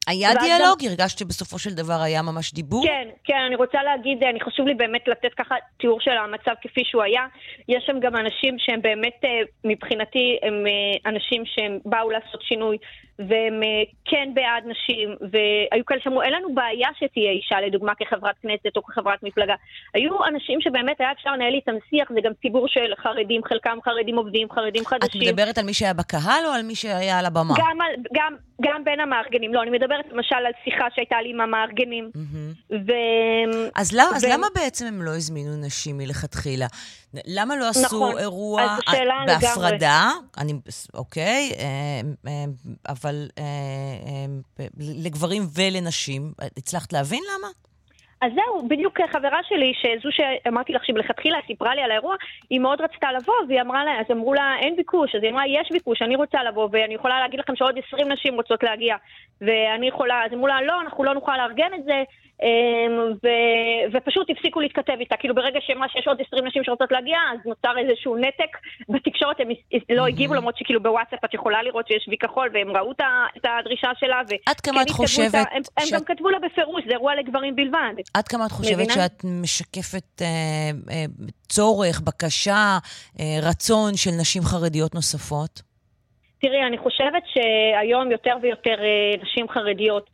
היה דיאלוג? גם... הרגשת שבסופו של דבר היה ממש דיבור? כן, כן, אני רוצה להגיד, אני חשוב לי באמת לתת ככה תיאור של המצב כפי שהוא היה. יש שם גם אנשים שהם באמת, אה, מבחינתי, הם אה, אנשים שהם באו לעשות שינוי, והם אה, כן בעד נשים, והיו כאלה שאמרו, אין לנו בעיה שתהיה אישה, לדוגמה, כחברת כנסת או כחברת מפלגה. היו אנשים שבאמת היה אפשר לנהל איתם שיח, זה גם ציבור של חרדים, חלקם חרדים עובדים, חרדים חדשים. את מדברת על מי שהיה בקהל או על מי שהיה על הבמה? גם, גם, גם בין המארגנים. לא, אני מדברת למשל על שיחה שהייתה לי עם המארגנים. Mm-hmm. ו... אז, לא, ו... אז למה בעצם הם לא הזמינו נשים מלכתחילה? למה לא עשו נכון, אירוע בהפרדה? אני, אוקיי, אה, אה, אבל אה, לגברים ולנשים. הצלחת להבין למה? אז זהו, בדיוק חברה שלי, שזו שאמרתי לך שמלכתחילה סיפרה לי על האירוע, היא מאוד רצתה לבוא, והיא אמרה לה, אז אמרו לה, אין ביקוש, אז היא אמרה, יש ביקוש, אני רוצה לבוא, ואני יכולה להגיד לכם שעוד 20 נשים רוצות להגיע, ואני יכולה, אז אמרו לה, לא, אנחנו לא נוכל לארגן את זה, אמ, ו, ופשוט הפסיקו להתכתב איתה. כאילו ברגע שאמרה שיש עוד 20 נשים שרוצות להגיע, אז נוצר איזשהו נתק בתקשורת, הם לא הגיבו, למרות שכאילו בוואטסאפ את יכולה לראות שיש וי כחול, והם ראו את הדרישה שלה, עד כמה את חושבת... הם, הם גם כתבו לה בפירוש, זה אירוע לגברים בלבד. עד כמה את חושבת מבינה? שאת משקפת אה, אה, צורך, בקשה, אה, רצון של נשים חרדיות נוספות? תראי, אני חושבת שהיום יותר ויותר אה, נשים חרדיות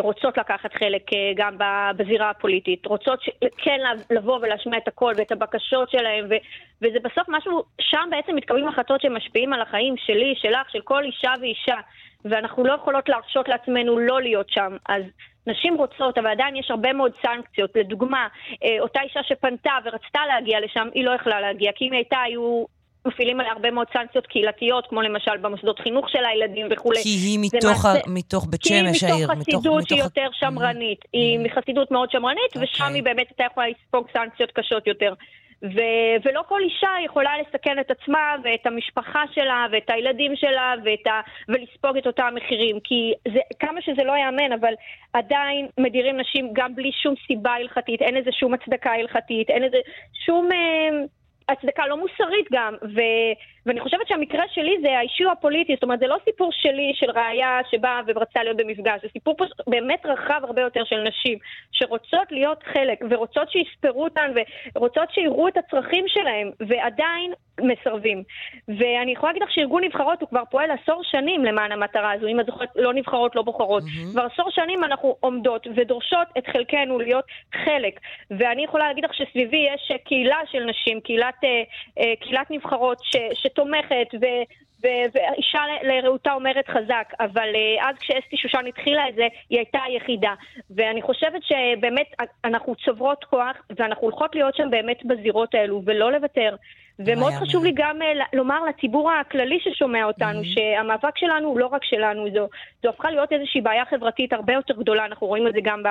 רוצות לקחת חלק אה, גם בזירה הפוליטית, רוצות כן לבוא ולהשמיע את הקול ואת הבקשות שלהם, ו, וזה בסוף משהו, שם בעצם מתקבלים החלטות שמשפיעים על החיים שלי, שלך, של כל אישה ואישה, ואנחנו לא יכולות להרשות לעצמנו לא להיות שם. אז נשים רוצות, אבל עדיין יש הרבה מאוד סנקציות. לדוגמה, אה, אותה אישה שפנתה ורצתה להגיע לשם, היא לא יכלה להגיע, כי אם היא הייתה, היו מפעילים עליה הרבה מאוד סנקציות קהילתיות, כמו למשל במוסדות חינוך של הילדים וכולי. כי היא מתוך, מעשה... מתוך בית שמש העיר. כי היא מתוך חסידות שהיא יותר שמרנית. Mm-hmm. היא מחסידות מאוד שמרנית, okay. ושם אוקיי. היא באמת הייתה יכולה לספוג סנקציות קשות יותר. ו- ולא כל אישה יכולה לסכן את עצמה ואת המשפחה שלה ואת הילדים שלה ואת ה- ולספוג את אותם המחירים. כי זה, כמה שזה לא ייאמן, אבל עדיין מדירים נשים גם בלי שום סיבה הלכתית, אין איזה שום הצדקה הלכתית, אין איזה שום... אה, הצדקה לא מוסרית גם, ו, ואני חושבת שהמקרה שלי זה האישי הפוליטי, זאת אומרת זה לא סיפור שלי של ראיה שבאה ורצה להיות במפגש, זה סיפור פה באמת רחב הרבה יותר של נשים שרוצות להיות חלק ורוצות שיספרו אותן ורוצות שיראו את הצרכים שלהם ועדיין מסרבים. ואני יכולה להגיד לך שארגון נבחרות הוא כבר פועל עשור שנים למען המטרה הזו, אם את זוכרת, לא נבחרות, לא בוחרות. Mm-hmm. כבר עשור שנים אנחנו עומדות ודורשות את חלקנו להיות חלק. ואני יכולה להגיד לך שסביבי יש קהילה של נשים, קהילת, אה, אה, קהילת נבחרות ש, שתומכת ו... ואישה לרעותה אומרת חזק, אבל uh, אז כשאסתי שושן התחילה את זה, היא הייתה היחידה. ואני חושבת שבאמת אנחנו צוברות כוח, ואנחנו הולכות להיות שם באמת בזירות האלו, ולא לוותר. ומאוד חשוב לי גם uh, לומר לציבור הכללי ששומע אותנו, mm-hmm. שהמאבק שלנו הוא לא רק שלנו, זו, זו הפכה להיות איזושהי בעיה חברתית הרבה יותר גדולה, אנחנו רואים את זה גם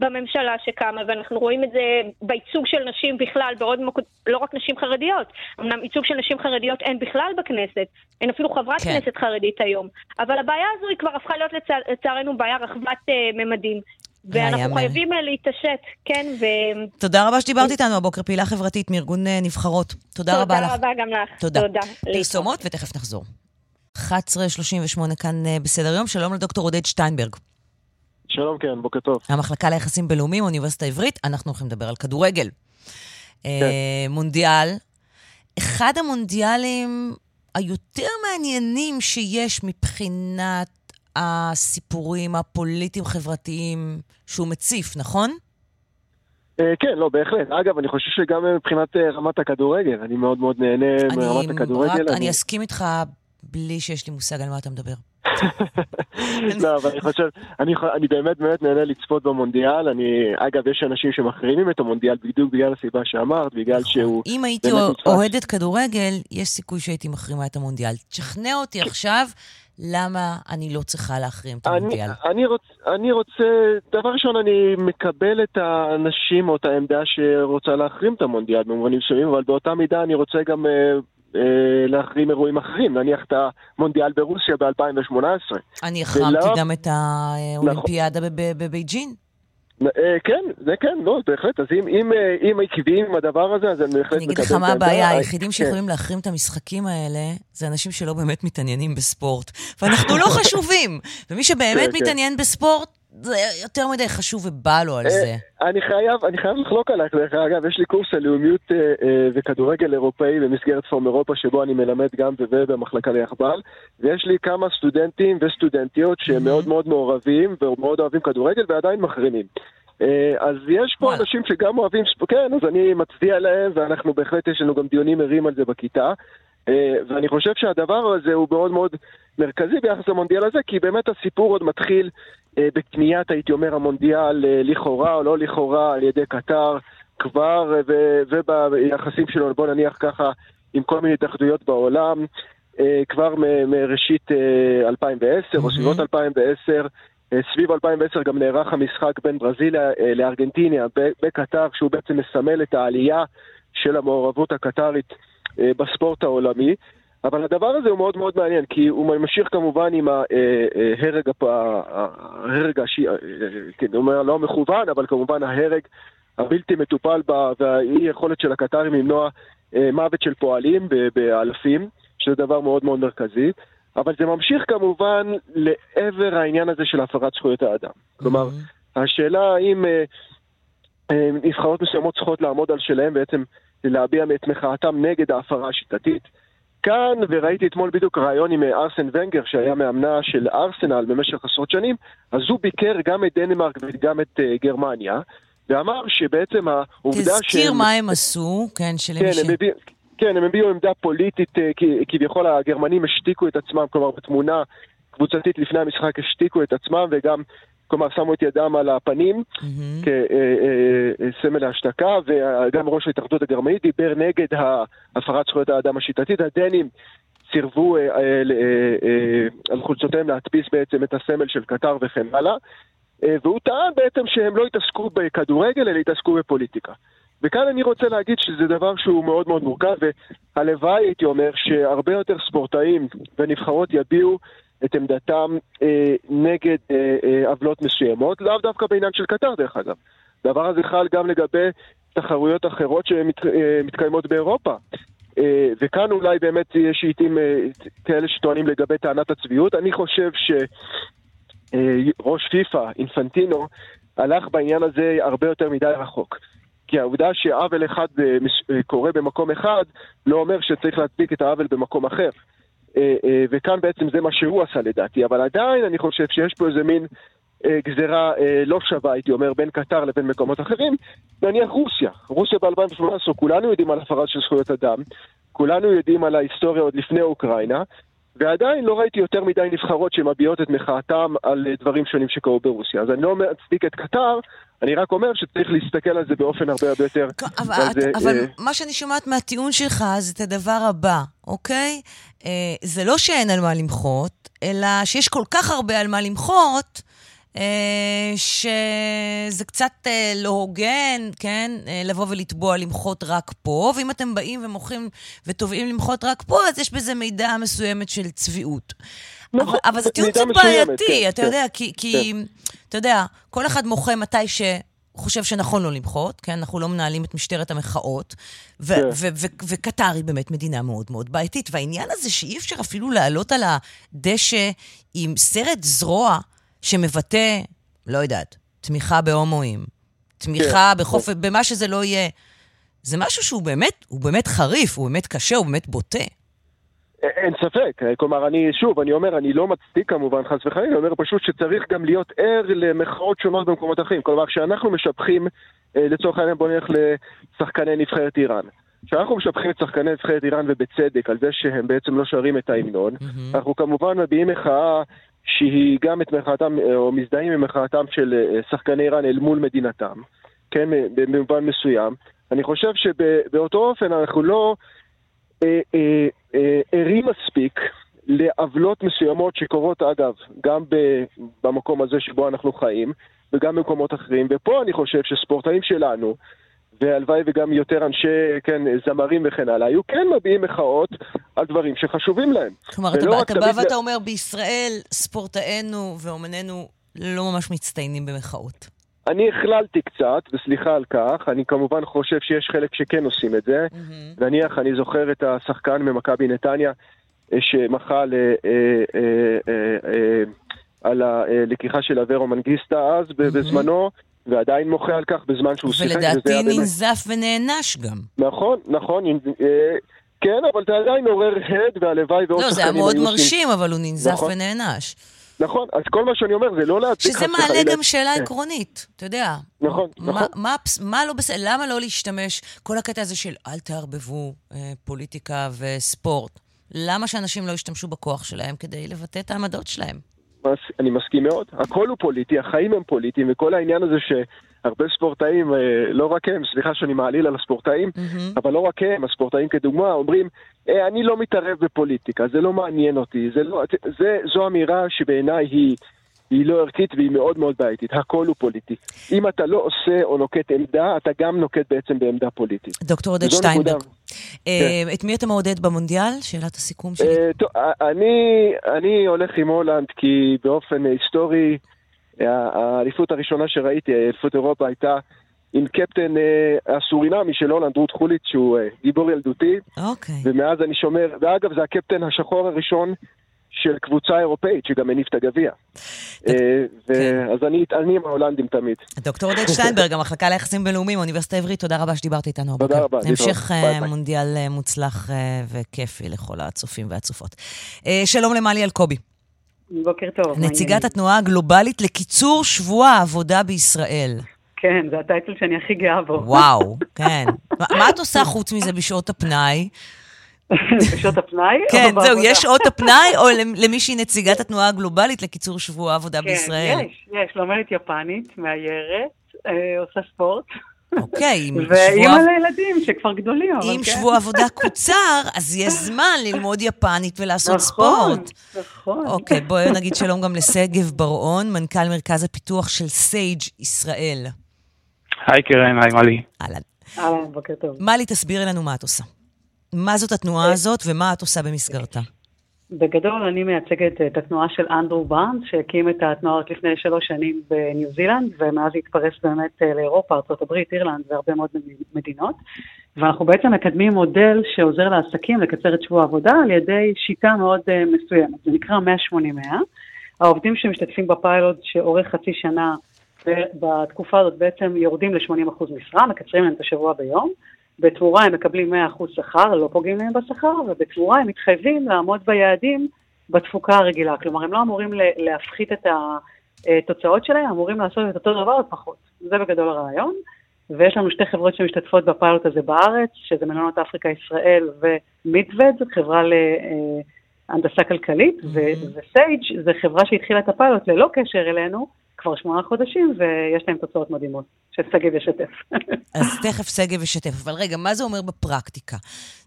בממשלה שקמה, ואנחנו רואים את זה בייצוג של נשים בכלל, בעוד מוק... לא רק נשים חרדיות, אמנם ייצוג של נשים חרדיות אין בכלל בכנסת, אין אפילו חברת כן. כנסת חרדית היום, אבל הבעיה הזו היא כבר הפכה להיות לצע... לצערנו בעיה רחבת uh, ממדים. ואנחנו חייבים אה, להתעשת, כן, ו... תודה רבה שדיברת איתנו הבוקר, פעילה חברתית מארגון אה, נבחרות. תודה רבה לך. תודה רבה גם לך. תודה. פרסומות ותכף נחזור. 11.38 כאן אה, בסדר יום, שלום לדוקטור עודד שטיינברג. שלום, כן, בוקר טוב. המחלקה ליחסים בינלאומיים, אוניברסיטה העברית, אנחנו הולכים לדבר על כדורגל. כן. מונדיאל. אחד המונדיאלים היותר מעניינים שיש מבחינת הסיפורים הפוליטיים-חברתיים שהוא מציף, נכון? אה, כן, לא, בהחלט. אגב, אני חושב שגם מבחינת אה, רמת הכדורגל, אני מאוד מאוד נהנה מרמת הכדורגל. אני אסכים איתך בלי שיש לי מושג על מה אתה מדבר. [LAUGHS] לא, אבל אני חושב, אני, אני באמת באמת נהנה לצפות במונדיאל. אני, אגב, יש אנשים שמחרימים את המונדיאל בדיוק בגלל הסיבה שאמרת, בגלל נכון. שהוא... אם הייתי אוהדת כדורגל, יש סיכוי שהייתי מחרימה את המונדיאל. תשכנע אותי עכשיו למה אני לא צריכה להחרים את המונדיאל? אני, אני, רוצ, אני רוצה, דבר ראשון, אני מקבל את האנשים או את העמדה שרוצה להחרים את המונדיאל במובנים מסוימים, אבל באותה מידה אני רוצה גם אה, אה, להחרים אירועים אחרים, נניח את המונדיאל ברוסיה ב-2018. אני החרמתי ולא... גם את האולימפיאדה נכון. בבייג'ין. אה, כן, זה כן, לא, בהחלט. אז אם, אם, אה, אם עקביים עם הדבר הזה, אז אני בהחלט אני אגיד לך מה הבעיה, היחידים כן. שיכולים להחרים את המשחקים האלה, זה אנשים שלא באמת מתעניינים בספורט. ואנחנו לא [LAUGHS] חשובים. ומי שבאמת כן, כן. מתעניין בספורט, זה יותר מדי חשוב ובא לו על אה, זה. אני חייב, אני חייב לחלוק עלייך, דרך אגב, יש לי קורס על לאומיות וכדורגל אירופאי במסגרת פורם אירופה, שבו אני מלמד גם ובמחלקה ליחבל, ויש לי כמה סטודנטים וסטודנטיות שהם מאוד מאוד מעורבים ומאוד אוהבים כדורגל ועדיין מחרימים. אה, אז יש פה אנשים שגם אוהבים כן, אז אני מצדיע להם, ואנחנו בהחלט, יש לנו גם דיונים ערים על זה בכיתה. אה, ואני חושב שהדבר הזה הוא מאוד מאוד מרכזי ביחס למונדיאל הזה, כי באמת הסיפור עוד מתחיל אה, בקניית, הייתי אומר, המונדיאל לכאורה או לא לכאורה על ידי קטר כבר, וביחסים שלו, בוא נניח ככה, עם כל מיני התאחדויות בעולם, כבר מראשית 2010 או סביבות 2010. אה, סביב 2010 גם נערך המשחק בין ברזיליה אה, לארגנטיניה בקטר, שהוא בעצם מסמל את העלייה של המעורבות הקטרית אה, בספורט העולמי. אבל הדבר הזה הוא מאוד מאוד מעניין, כי הוא ממשיך כמובן עם ההרג, ההרג השי, כן, הוא אומר לא מכוון, אבל כמובן ההרג הבלתי מטופל והאי יכולת של הקטרים למנוע מוות של פועלים באלפים, שזה דבר מאוד מאוד מרכזי. אבל זה ממשיך כמובן לעבר העניין הזה של הפרת זכויות האדם. כלומר, השאלה האם אה, אה, נבחרות מסוימות צריכות לעמוד על שלהם בעצם להביע את מחאתם נגד ההפרה השיטתית. כאן, וראיתי אתמול בדיוק רעיון עם אה, ארסן ונגר, שהיה מאמנה של ארסנל במשך עשרות שנים, אז הוא ביקר גם את דנמרק וגם את uh, גרמניה, ואמר שבעצם העובדה ש... תזכיר שהם... מה הם עשו, כן, שלמי כן, ש... הם. כן, הם הביעו עמדה פוליטית, אה, כביכול הגרמנים השתיקו את עצמם, כלומר בתמונה קבוצתית לפני המשחק השתיקו את עצמם וגם, כלומר, שמו את ידם על הפנים mm-hmm. כסמל ההשתקה, וגם ראש ההתאחדות הגרמנית דיבר נגד הפרת זכויות האדם השיטתית. הדנים סירבו על חולצותיהם להדפיס בעצם את הסמל של קטר וכן הלאה. והוא טען בעצם שהם לא יתעסקו בכדורגל, אלא יתעסקו בפוליטיקה. וכאן אני רוצה להגיד שזה דבר שהוא מאוד מאוד מורכב, והלוואי, הייתי אומר, שהרבה יותר ספורטאים ונבחרות יביעו את עמדתם אה, נגד אה, אה, עוולות מסוימות, לאו דווקא בעניין של קטר דרך אגב. הדבר הזה חל גם לגבי תחרויות אחרות שמתקיימות באירופה. אה, וכאן אולי באמת יש עיתים אה, כאלה שטוענים לגבי טענת הצביעות. אני חושב שראש פיפ"א, אינפנטינו, הלך בעניין הזה הרבה יותר מדי רחוק. כי העובדה שעוול אחד אה, אה, קורה במקום אחד, לא אומר שצריך להדביק את העוול במקום אחר. אה, וכאן בעצם זה מה שהוא עשה לדעתי, אבל עדיין אני חושב שיש פה איזה מין גזירה לא שווה, הייתי אומר, בין קטר לבין מקומות אחרים. נניח רוסיה. רוסיה ב-2018, כולנו יודעים על הפרה של זכויות אדם, כולנו יודעים על ההיסטוריה עוד לפני אוקראינה, ועדיין לא ראיתי יותר מדי נבחרות שמביעות את מחאתם על דברים שונים שקרו ברוסיה. אז אני לא מצדיק את קטר, אני רק אומר שצריך להסתכל על זה באופן הרבה הרבה יותר... אבל, זה, אבל אה... מה שאני שומעת מהטיעון שלך זה את הדבר הבא, אוקיי? אה, זה לא שאין על מה למחות, אלא שיש כל כך הרבה על מה למחות, אה, שזה קצת אה, לא הוגן, כן? אה, לבוא ולתבוע למחות רק פה, ואם אתם באים ומוחים ותובעים למחות רק פה, אז יש בזה מידה מסוימת של צביעות. נכון, אבל, זה טיעון קצת בעייתי, כן, אתה כן, יודע, כי, כי כן. אתה יודע, כל אחד מוחה מתי ש... חושב שנכון לא למחות, כן? אנחנו לא מנהלים את משטרת המחאות, ו- כן. ו- ו- וקטר היא באמת מדינה מאוד מאוד בעייתית. והעניין הזה שאי אפשר אפילו לעלות על הדשא עם סרט זרוע שמבטא, לא יודעת, תמיכה בהומואים, תמיכה כן. בחופ... במה שזה לא יהיה, זה משהו שהוא באמת, הוא באמת חריף, הוא באמת קשה, הוא באמת בוטה. אין ספק, כלומר, אני, שוב, אני אומר, אני לא מצדיק כמובן, חס וחלילה, אני אומר פשוט שצריך גם להיות ער למחאות שונות במקומות אחרים. כלומר, כשאנחנו משבחים, אה, לצורך העניין בוא נלך לשחקני נבחרת איראן. כשאנחנו משבחים את שחקני נבחרת איראן ובצדק על זה שהם בעצם לא שרים את ההמנון, mm-hmm. אנחנו כמובן מביעים מחאה שהיא גם את מחאתם, אה, או מזדהים עם מחאתם של אה, שחקני איראן אל מול מדינתם, כן, במובן מסוים. אני חושב שבאותו אופן אנחנו לא ערים מספיק לעוולות מסוימות שקורות, אגב, גם במקום הזה שבו אנחנו חיים, וגם במקומות אחרים. ופה אני חושב שספורטאים שלנו, והלוואי וגם יותר אנשי, כן, זמרים וכן הלאה, היו כן מביעים מחאות על דברים שחשובים להם. כלומר, אתה, אתה בא ואתה אומר, בישראל ספורטאינו ואומנינו לא ממש מצטיינים במחאות. אני הכללתי קצת, וסליחה על כך, אני כמובן חושב שיש חלק שכן עושים את זה. Mm-hmm. נניח, אני זוכר את השחקן ממכבי נתניה, אה, שמחה ל... אה, אה, על הלקיחה של אברו מנגיסטה אז, mm-hmm. בזמנו, ועדיין מוחה על כך בזמן שהוא שיחק. ולדעתי ננזף ונענש גם. נכון, נכון. כן, אבל אתה עדיין עורר הד, והלוואי ועוד שחקנים היו. לא, זה היה מאוד מרשים, אבל הוא ננזף נכון. ונענש. נכון, אז כל מה שאני אומר זה לא להדביק... שזה מעלה גם שאלה כן. עקרונית, אתה יודע. נכון, נכון. מה לא בסדר, למה לא להשתמש, כל הקטע הזה של אל תערבבו אה, פוליטיקה וספורט, למה שאנשים לא ישתמשו בכוח שלהם כדי לבטא את העמדות שלהם? אני מסכים מאוד. הכל הוא פוליטי, החיים הם פוליטיים, וכל העניין הזה שהרבה ספורטאים, אה, לא רק הם, סליחה שאני מעליל על הספורטאים, mm-hmm. אבל לא רק הם, הספורטאים כדוגמה, אומרים, אה, אני לא מתערב בפוליטיקה, זה לא מעניין אותי, זה לא, זה, זו אמירה שבעיניי היא... היא לא ערכית והיא מאוד מאוד בעייתית. הכל הוא פוליטי. אם אתה לא עושה או נוקט עמדה, אתה גם נוקט בעצם בעמדה פוליטית. דוקטור עודד שטיינברג, אה, כן. את מי אתה מעודד במונדיאל? שאלת הסיכום שלי. אני הולך עם הולנד כי באופן היסטורי, האליפות הראשונה שראיתי, אליפות אירופה, הייתה עם קפטן אה, הסורינמי של הולנד, רות חוליץ, שהוא אה, גיבור ילדותי. אוקיי. ומאז אני שומר, ואגב, זה הקפטן השחור הראשון של קבוצה אירופאית שגם הניף את הגביע. אה, כן. אז אני עם ההולנדים תמיד. דוקטור עודד שטיינברג, [LAUGHS] המחלקה ליחסים בינלאומיים, האוניברסיטה העברית, תודה רבה שדיברת איתנו. תודה רבה. המשך מונדיאל מוצלח וכיפי לכל הצופים והצופות. שלום למלי אלקובי. בוקר טוב. נציגת התנועה הגלובלית לקיצור שבוע העבודה בישראל. כן, זה הטייטל שאני הכי גאה בו. וואו, [LAUGHS] כן. מה את עושה חוץ מזה בשעות הפנאי? [LAUGHS] בשעות הפנאי? כן, זהו, יש שעות הפנאי, או [LAUGHS] למי שהיא נציגת התנועה הגלובלית לקיצור שבוע העבודה כן, בישראל? כן, יש, יש, לומדת יפנית, מאיירת, אה, עושה ספורט. אוקיי, אם שבוע... ואימא לילדים שכבר גדולים, אבל כן. אם שבוע עבודה קוצר, אז יש זמן ללמוד יפנית ולעשות נכון, ספורט. נכון. אוקיי, בואי נגיד שלום גם לשגב בר-און, מנכ"ל מרכז הפיתוח של סייג' ישראל. היי קרן, היי מלי. אהלן. אהלן, בוקר טוב. מלי, תסבירי לנו מה את עושה. מה זאת התנועה הזאת ומה את עושה במסגרתה? בגדול אני מייצגת את התנועה של אנדרו בארנס, שהקים את התנועה רק לפני שלוש שנים בניו זילנד, ומאז התפרס באמת אה, לאירופה, ארה"ב, אירלנד והרבה מאוד מדינות. ואנחנו בעצם מקדמים מודל שעוזר לעסקים לקצר את שבוע העבודה על ידי שיטה מאוד אה, מסוימת, זה נקרא 180-100. העובדים שמשתתפים בפיילוט שאורך חצי שנה, בתקופה הזאת בעצם יורדים ל-80% משרה, מקצרים להם את השבוע ביום. בתמורה הם מקבלים 100% שכר, לא פוגעים להם בשכר, ובתמורה הם מתחייבים לעמוד ביעדים בתפוקה הרגילה. כלומר, הם לא אמורים להפחית את התוצאות שלהם, אמורים לעשות את אותו דבר ופחות. זה בגדול הרעיון. ויש לנו שתי חברות שמשתתפות בפיילוט הזה בארץ, שזה מלונות אפריקה ישראל ומידווד, חברה להנדסה כלכלית, mm-hmm. וסייג' זה חברה שהתחילה את הפיילוט ללא קשר אלינו, כבר שמונה חודשים, ויש להם תוצאות מדהימות, ששגב ישתף. [LAUGHS] אז תכף שגב ישתף. אבל רגע, מה זה אומר בפרקטיקה?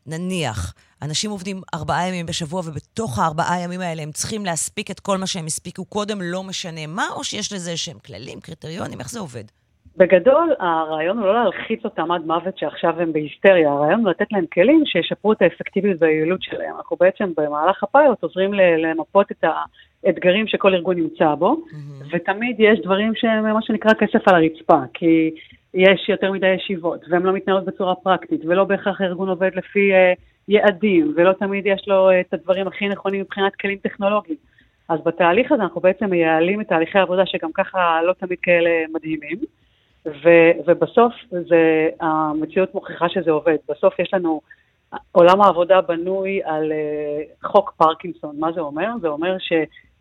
נניח, אנשים עובדים ארבעה ימים בשבוע, ובתוך הארבעה ימים האלה הם צריכים להספיק את כל מה שהם הספיקו קודם, לא משנה מה, או שיש לזה שהם כללים, קריטריונים, איך זה עובד? בגדול, הרעיון הוא לא להלחיץ אותם עד מוות שעכשיו הם בהיסטריה, הרעיון הוא לתת להם כלים שישפרו את האפקטיביות והיעילות שלהם. אנחנו בעצם במהלך הפיילוט עוזרים למפות את האתגרים שכל ארגון נמצא בו, mm-hmm. ותמיד יש דברים שהם מה שנקרא כסף על הרצפה, כי יש יותר מדי ישיבות, והן לא מתנהלות בצורה פרקטית, ולא בהכרח הארגון עובד לפי uh, יעדים, ולא תמיד יש לו uh, את הדברים הכי נכונים מבחינת כלים טכנולוגיים. אז בתהליך הזה אנחנו בעצם מייעלים את תהליכי העבודה שגם ככה לא תמיד כאלה מדהימים. ו, ובסוף זה, המציאות מוכיחה שזה עובד. בסוף יש לנו, עולם העבודה בנוי על uh, חוק פרקינסון. מה זה אומר? זה אומר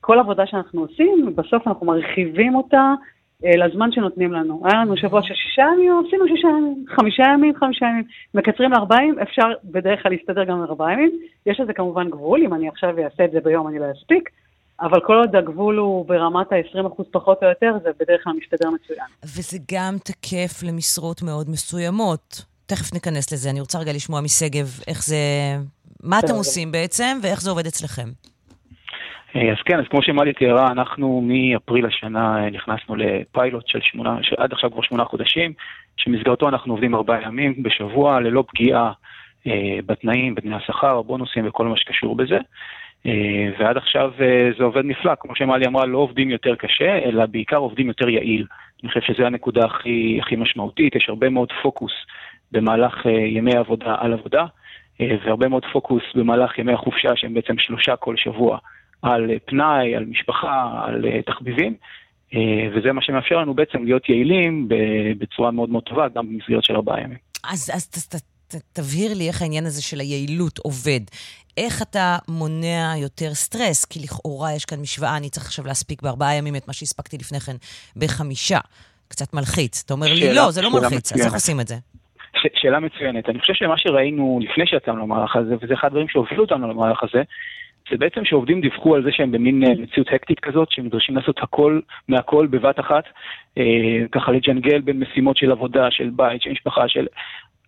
שכל עבודה שאנחנו עושים, בסוף אנחנו מרחיבים אותה uh, לזמן שנותנים לנו. היה לנו שבוע של שישה ימים, עשינו שישה ימים, חמישה ימים, חמישה ימים. מקצרים לארבעה ימים, אפשר בדרך כלל להסתדר גם לארבעה ימים. יש לזה כמובן גבול, אם אני עכשיו אעשה את זה ביום אני לא אספיק. אבל כל עוד הגבול הוא ברמת ה-20% פחות או יותר, זה בדרך כלל מסתדר מצוין. וזה גם תקף למשרות מאוד מסוימות. תכף ניכנס לזה. אני רוצה רגע לשמוע משגב איך זה... מה אתם עושים בעצם, ואיך זה עובד אצלכם? אה, אז כן, אז כמו שמלי תיארה, אנחנו מאפריל השנה אה, נכנסנו לפיילוט של שמונה, שעד עכשיו כבר שמונה חודשים, שמסגרתו אנחנו עובדים ארבעה ימים בשבוע, ללא פגיעה אה, בתנאים, בתנאי השכר, הבונוסים וכל מה שקשור בזה. אה, ועד עכשיו אה, זה עובד נפלא, כמו שמלי אמרה, לא עובדים יותר קשה, אלא בעיקר עובדים יותר יעיל. אני חושב שזו הנקודה הכי, הכי משמעותית, יש הרבה מאוד פוקוס במהלך אה, ימי העבודה על עבודה, והרבה מאוד פוקוס במהלך ימי החופשה, שהם בעצם שלושה כל שבוע, על פנאי, על משפחה, על תחביבים, וזה מה שמאפשר לנו בעצם להיות יעילים בצורה מאוד מאוד טובה, גם במסגרת של ארבעה ימים. אז, אז ת, ת, ת, תבהיר לי איך העניין הזה של היעילות עובד. איך אתה מונע יותר סטרס? כי לכאורה יש כאן משוואה, אני צריך עכשיו להספיק בארבעה ימים את מה שהספקתי לפני כן בחמישה. קצת מלחיץ. אתה אומר לי, לא, זה לא מלחיץ, אז איך עושים את זה? שאלה מצוינת. אני חושב שמה שראינו לפני שיצאנו למערך הזה, וזה אחד הדברים שהובילו אותנו למערך הזה, זה בעצם שעובדים דיווחו על זה שהם במין אה, מציאות הקטית כזאת, שהם נדרשים לעשות הכל מהכל בבת אחת, אה, ככה לג'נגל בין משימות של עבודה, של בית, של משפחה, של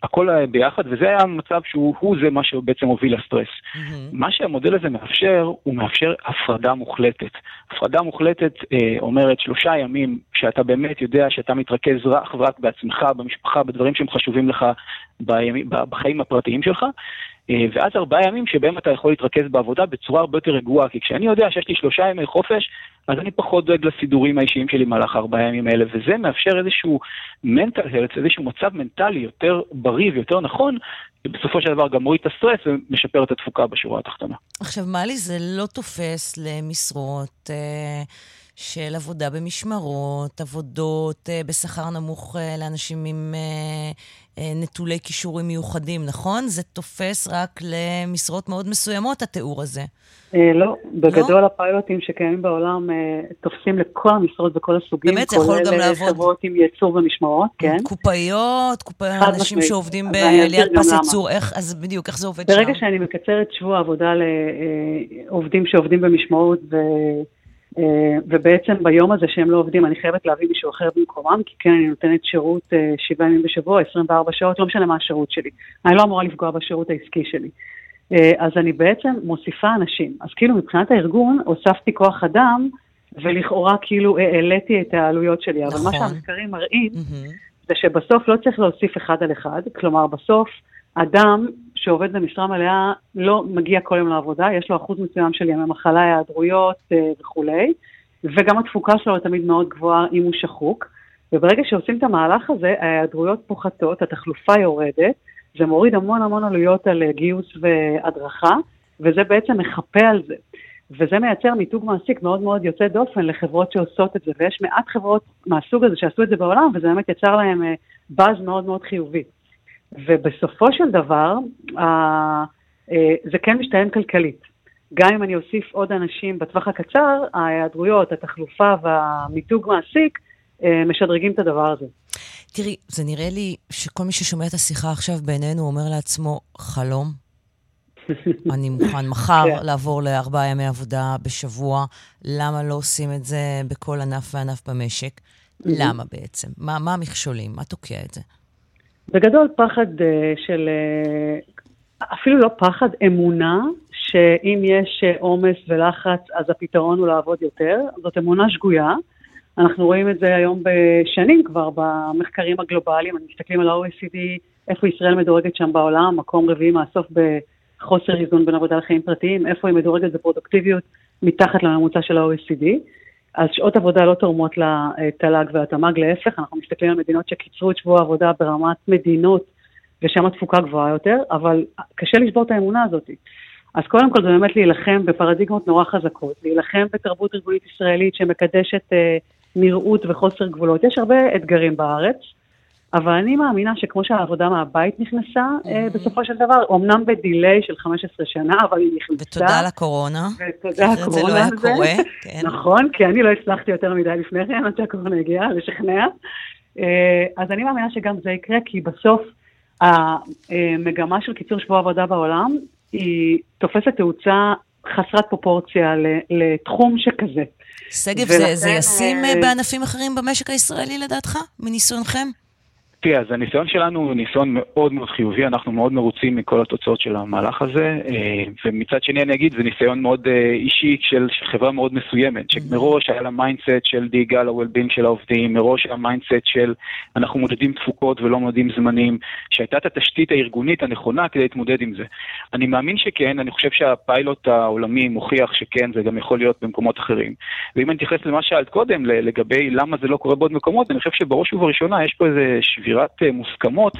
הכל ביחד, וזה היה מצב שהוא זה מה שבעצם הוביל לסטרס. Mm-hmm. מה שהמודל הזה מאפשר, הוא מאפשר הפרדה מוחלטת. הפרדה מוחלטת אה, אומרת שלושה ימים שאתה באמת יודע שאתה מתרכז רק ורק בעצמך, במשפחה, בדברים שהם חשובים לך בימים, בחיים הפרטיים שלך, אה, ואז ארבעה ימים שבהם אתה יכול להתרכז בעבודה בצורה הרבה יותר רגועה, כי כשאני יודע שיש לי שלושה ימי חופש, אז אני פחות דואג לסידורים האישיים שלי במהלך ארבעה ימים האלה, וזה מאפשר איזשהו mental health, איזשהו מצב מנטלי יותר בריא ויותר נכון, ובסופו של דבר גם מוריד את הסטרס ומשפר את התפוקה בשורה התחתונה. עכשיו, מה לי זה לא תופס למשרות... אה... של עבודה במשמרות, עבודות uh, בשכר נמוך uh, לאנשים עם uh, uh, נטולי כישורים מיוחדים, נכון? זה תופס רק למשרות מאוד מסוימות, התיאור הזה. אה, לא, בגדול לא? הפיילוטים שקיימים בעולם אה, תופסים לכל המשרות וכל הסוגים. באמת, זה יכול גם לעבוד. כולל חברות עם ייצור ומשמרות, כן. קופאיות, קופאיות, אנשים משמעית. שעובדים ב... ליד פס ייצור, איך, אז בדיוק, איך זה עובד ברגע שם? ברגע שאני מקצרת שבוע עבודה לעובדים שעובדים במשמרות, ו... ובעצם ביום הזה שהם לא עובדים, אני חייבת להביא מישהו אחר במקומם, כי כן, אני נותנת שירות שבעה ימים בשבוע, 24 שעות, לא משנה מה השירות שלי. אני לא אמורה לפגוע בשירות העסקי שלי. אה, אז אני בעצם מוסיפה אנשים. אז כאילו מבחינת הארגון הוספתי כוח אדם, ולכאורה כאילו העליתי את העלויות שלי. נכון. אבל מה נכון. שהמחקרים מראים, mm-hmm. זה שבסוף לא צריך להוסיף אחד על אחד, כלומר בסוף אדם שעובד במשרה מלאה לא מגיע כל יום לעבודה, יש לו אחוז מסוים של ימי מחלה, היעדרויות אה, וכולי, וגם התפוקה שלו תמיד מאוד גבוהה אם הוא שחוק. וברגע שעושים את המהלך הזה, ההיעדרויות פוחתות, התחלופה יורדת, זה מוריד המון המון עלויות על אה, גיוס והדרכה, וזה בעצם מחפה על זה. וזה מייצר מיתוג מעסיק מאוד מאוד יוצא דופן לחברות שעושות את זה, ויש מעט חברות מהסוג הזה שעשו את זה בעולם, וזה באמת יצר להם באז אה, מאוד מאוד חיובי. ובסופו של דבר, אה, זה כן משתלם כלכלית. גם אם אני אוסיף עוד אנשים בטווח הקצר, ההיעדרויות, התחלופה והמיתוג מעסיק משדרגים את הדבר הזה. תראי, זה נראה לי שכל מי ששומע את השיחה עכשיו בינינו אומר לעצמו, חלום. [LAUGHS] אני מוכן מחר כן. לעבור לארבעה ימי עבודה בשבוע. למה לא עושים את זה בכל ענף וענף במשק? למה בעצם? מה, מה המכשולים? מה תוקע את זה? בגדול, פחד uh, של... Uh, אפילו לא פחד, אמונה שאם יש עומס uh, ולחץ, אז הפתרון הוא לעבוד יותר. זאת אמונה שגויה. אנחנו רואים את זה היום בשנים כבר במחקרים הגלובליים, אני מסתכלים על ה-OECD, איפה ישראל מדורגת שם בעולם, מקום רביעי מהסוף בחוסר איזון בין עבודה לחיים פרטיים, איפה היא מדורגת בפרודוקטיביות מתחת לממוצע של ה-OECD. אז שעות עבודה לא תורמות לתל"ג והתמ"ג, להפך, אנחנו מסתכלים על מדינות שקיצרו את שבוע העבודה ברמת מדינות, ושם התפוקה גבוהה יותר, אבל קשה לשבור את האמונה הזאת. אז קודם כל זה באמת להילחם בפרדיגמות נורא חזקות, להילחם בתרבות ארגונית ישראלית שמקדשת אה, נראות וחוסר גבולות. יש הרבה אתגרים בארץ, אבל אני מאמינה שכמו שהעבודה מהבית נכנסה, mm-hmm. בסופו של דבר, אמנם בדיליי של 15 שנה, אבל היא נכנסה. ותודה לקורונה. ותודה לקורונה. זה לא היה קורה. כן. נכון, כי אני לא הצלחתי יותר מדי לפני כן, עד שהקורונה הגיעה, לשכנע. אה, אז אני מאמינה שגם זה יקרה, כי בסוף המגמה של קיצור שבוע עבודה בעולם, היא תופסת תאוצה חסרת פרופורציה לתחום שכזה. שגב, זה, זה ישים אה, בענפים אחרים במשק הישראלי לדעתך, מניסיונכם? תראה, אז הניסיון שלנו הוא ניסיון מאוד מאוד חיובי, אנחנו מאוד מרוצים מכל התוצאות של המהלך הזה, אה, ומצד שני אני אגיד, זה ניסיון מאוד אה, אישי של, חברה מאוד מסוימת, mm-hmm. שמראש היה לה mindset של דאגה ל-well-being של העובדים, מראש היה mindset של אנחנו מודדים תפוקות ולא מודדים זמנים, שהייתה את התשתית הארגונית הנכונה כדי להתמודד עם זה. אני מאמין שכן, אני חושב שהפיילוט העולמי מוכיח שכן, זה גם יכול להיות במקומות אחרים. ואם אני אתייחס למה שאלת קודם, לגבי למה זה לא קורה בעוד מקומות, אני חושב שבראש ובראשונה יש פה איזה שבירת אה, מוסכמות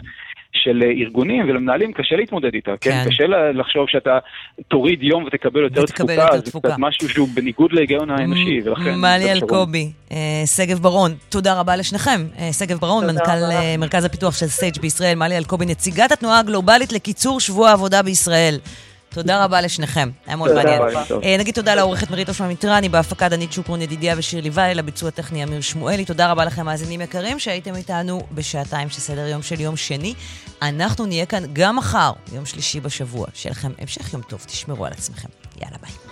של אה, ארגונים ולמנהלים קשה להתמודד איתה, כן? כן? קשה לחשוב שאתה תוריד יום ותקבל יותר תפוקה, יותר זה קצת משהו שהוא בניגוד להיגיון האנושי, ולכן... מלי אלקובי, אה, שגב ברון, תודה רבה לשניכם. שגב ברון, מנכ"ל מרכז הפיתוח של סייג' בישראל, מלי אלקובי, נציגת התנועה הגלובלית לקיצור שבוע העבודה בישראל. תודה רבה לשניכם, היה מאוד מעניין. אה, נגיד תודה לעורכת מרית אושמן מיטרני, בהפקה דנית שוקרון ידידיה ושיר ליבאי, לביצוע טכני אמיר שמואלי. תודה רבה לכם, מאזינים יקרים, שהייתם איתנו בשעתיים של סדר יום של יום שני. אנחנו נהיה כאן גם מחר, יום שלישי בשבוע. שיהיה לכם המשך יום טוב, תשמרו על עצמכם. יאללה ביי.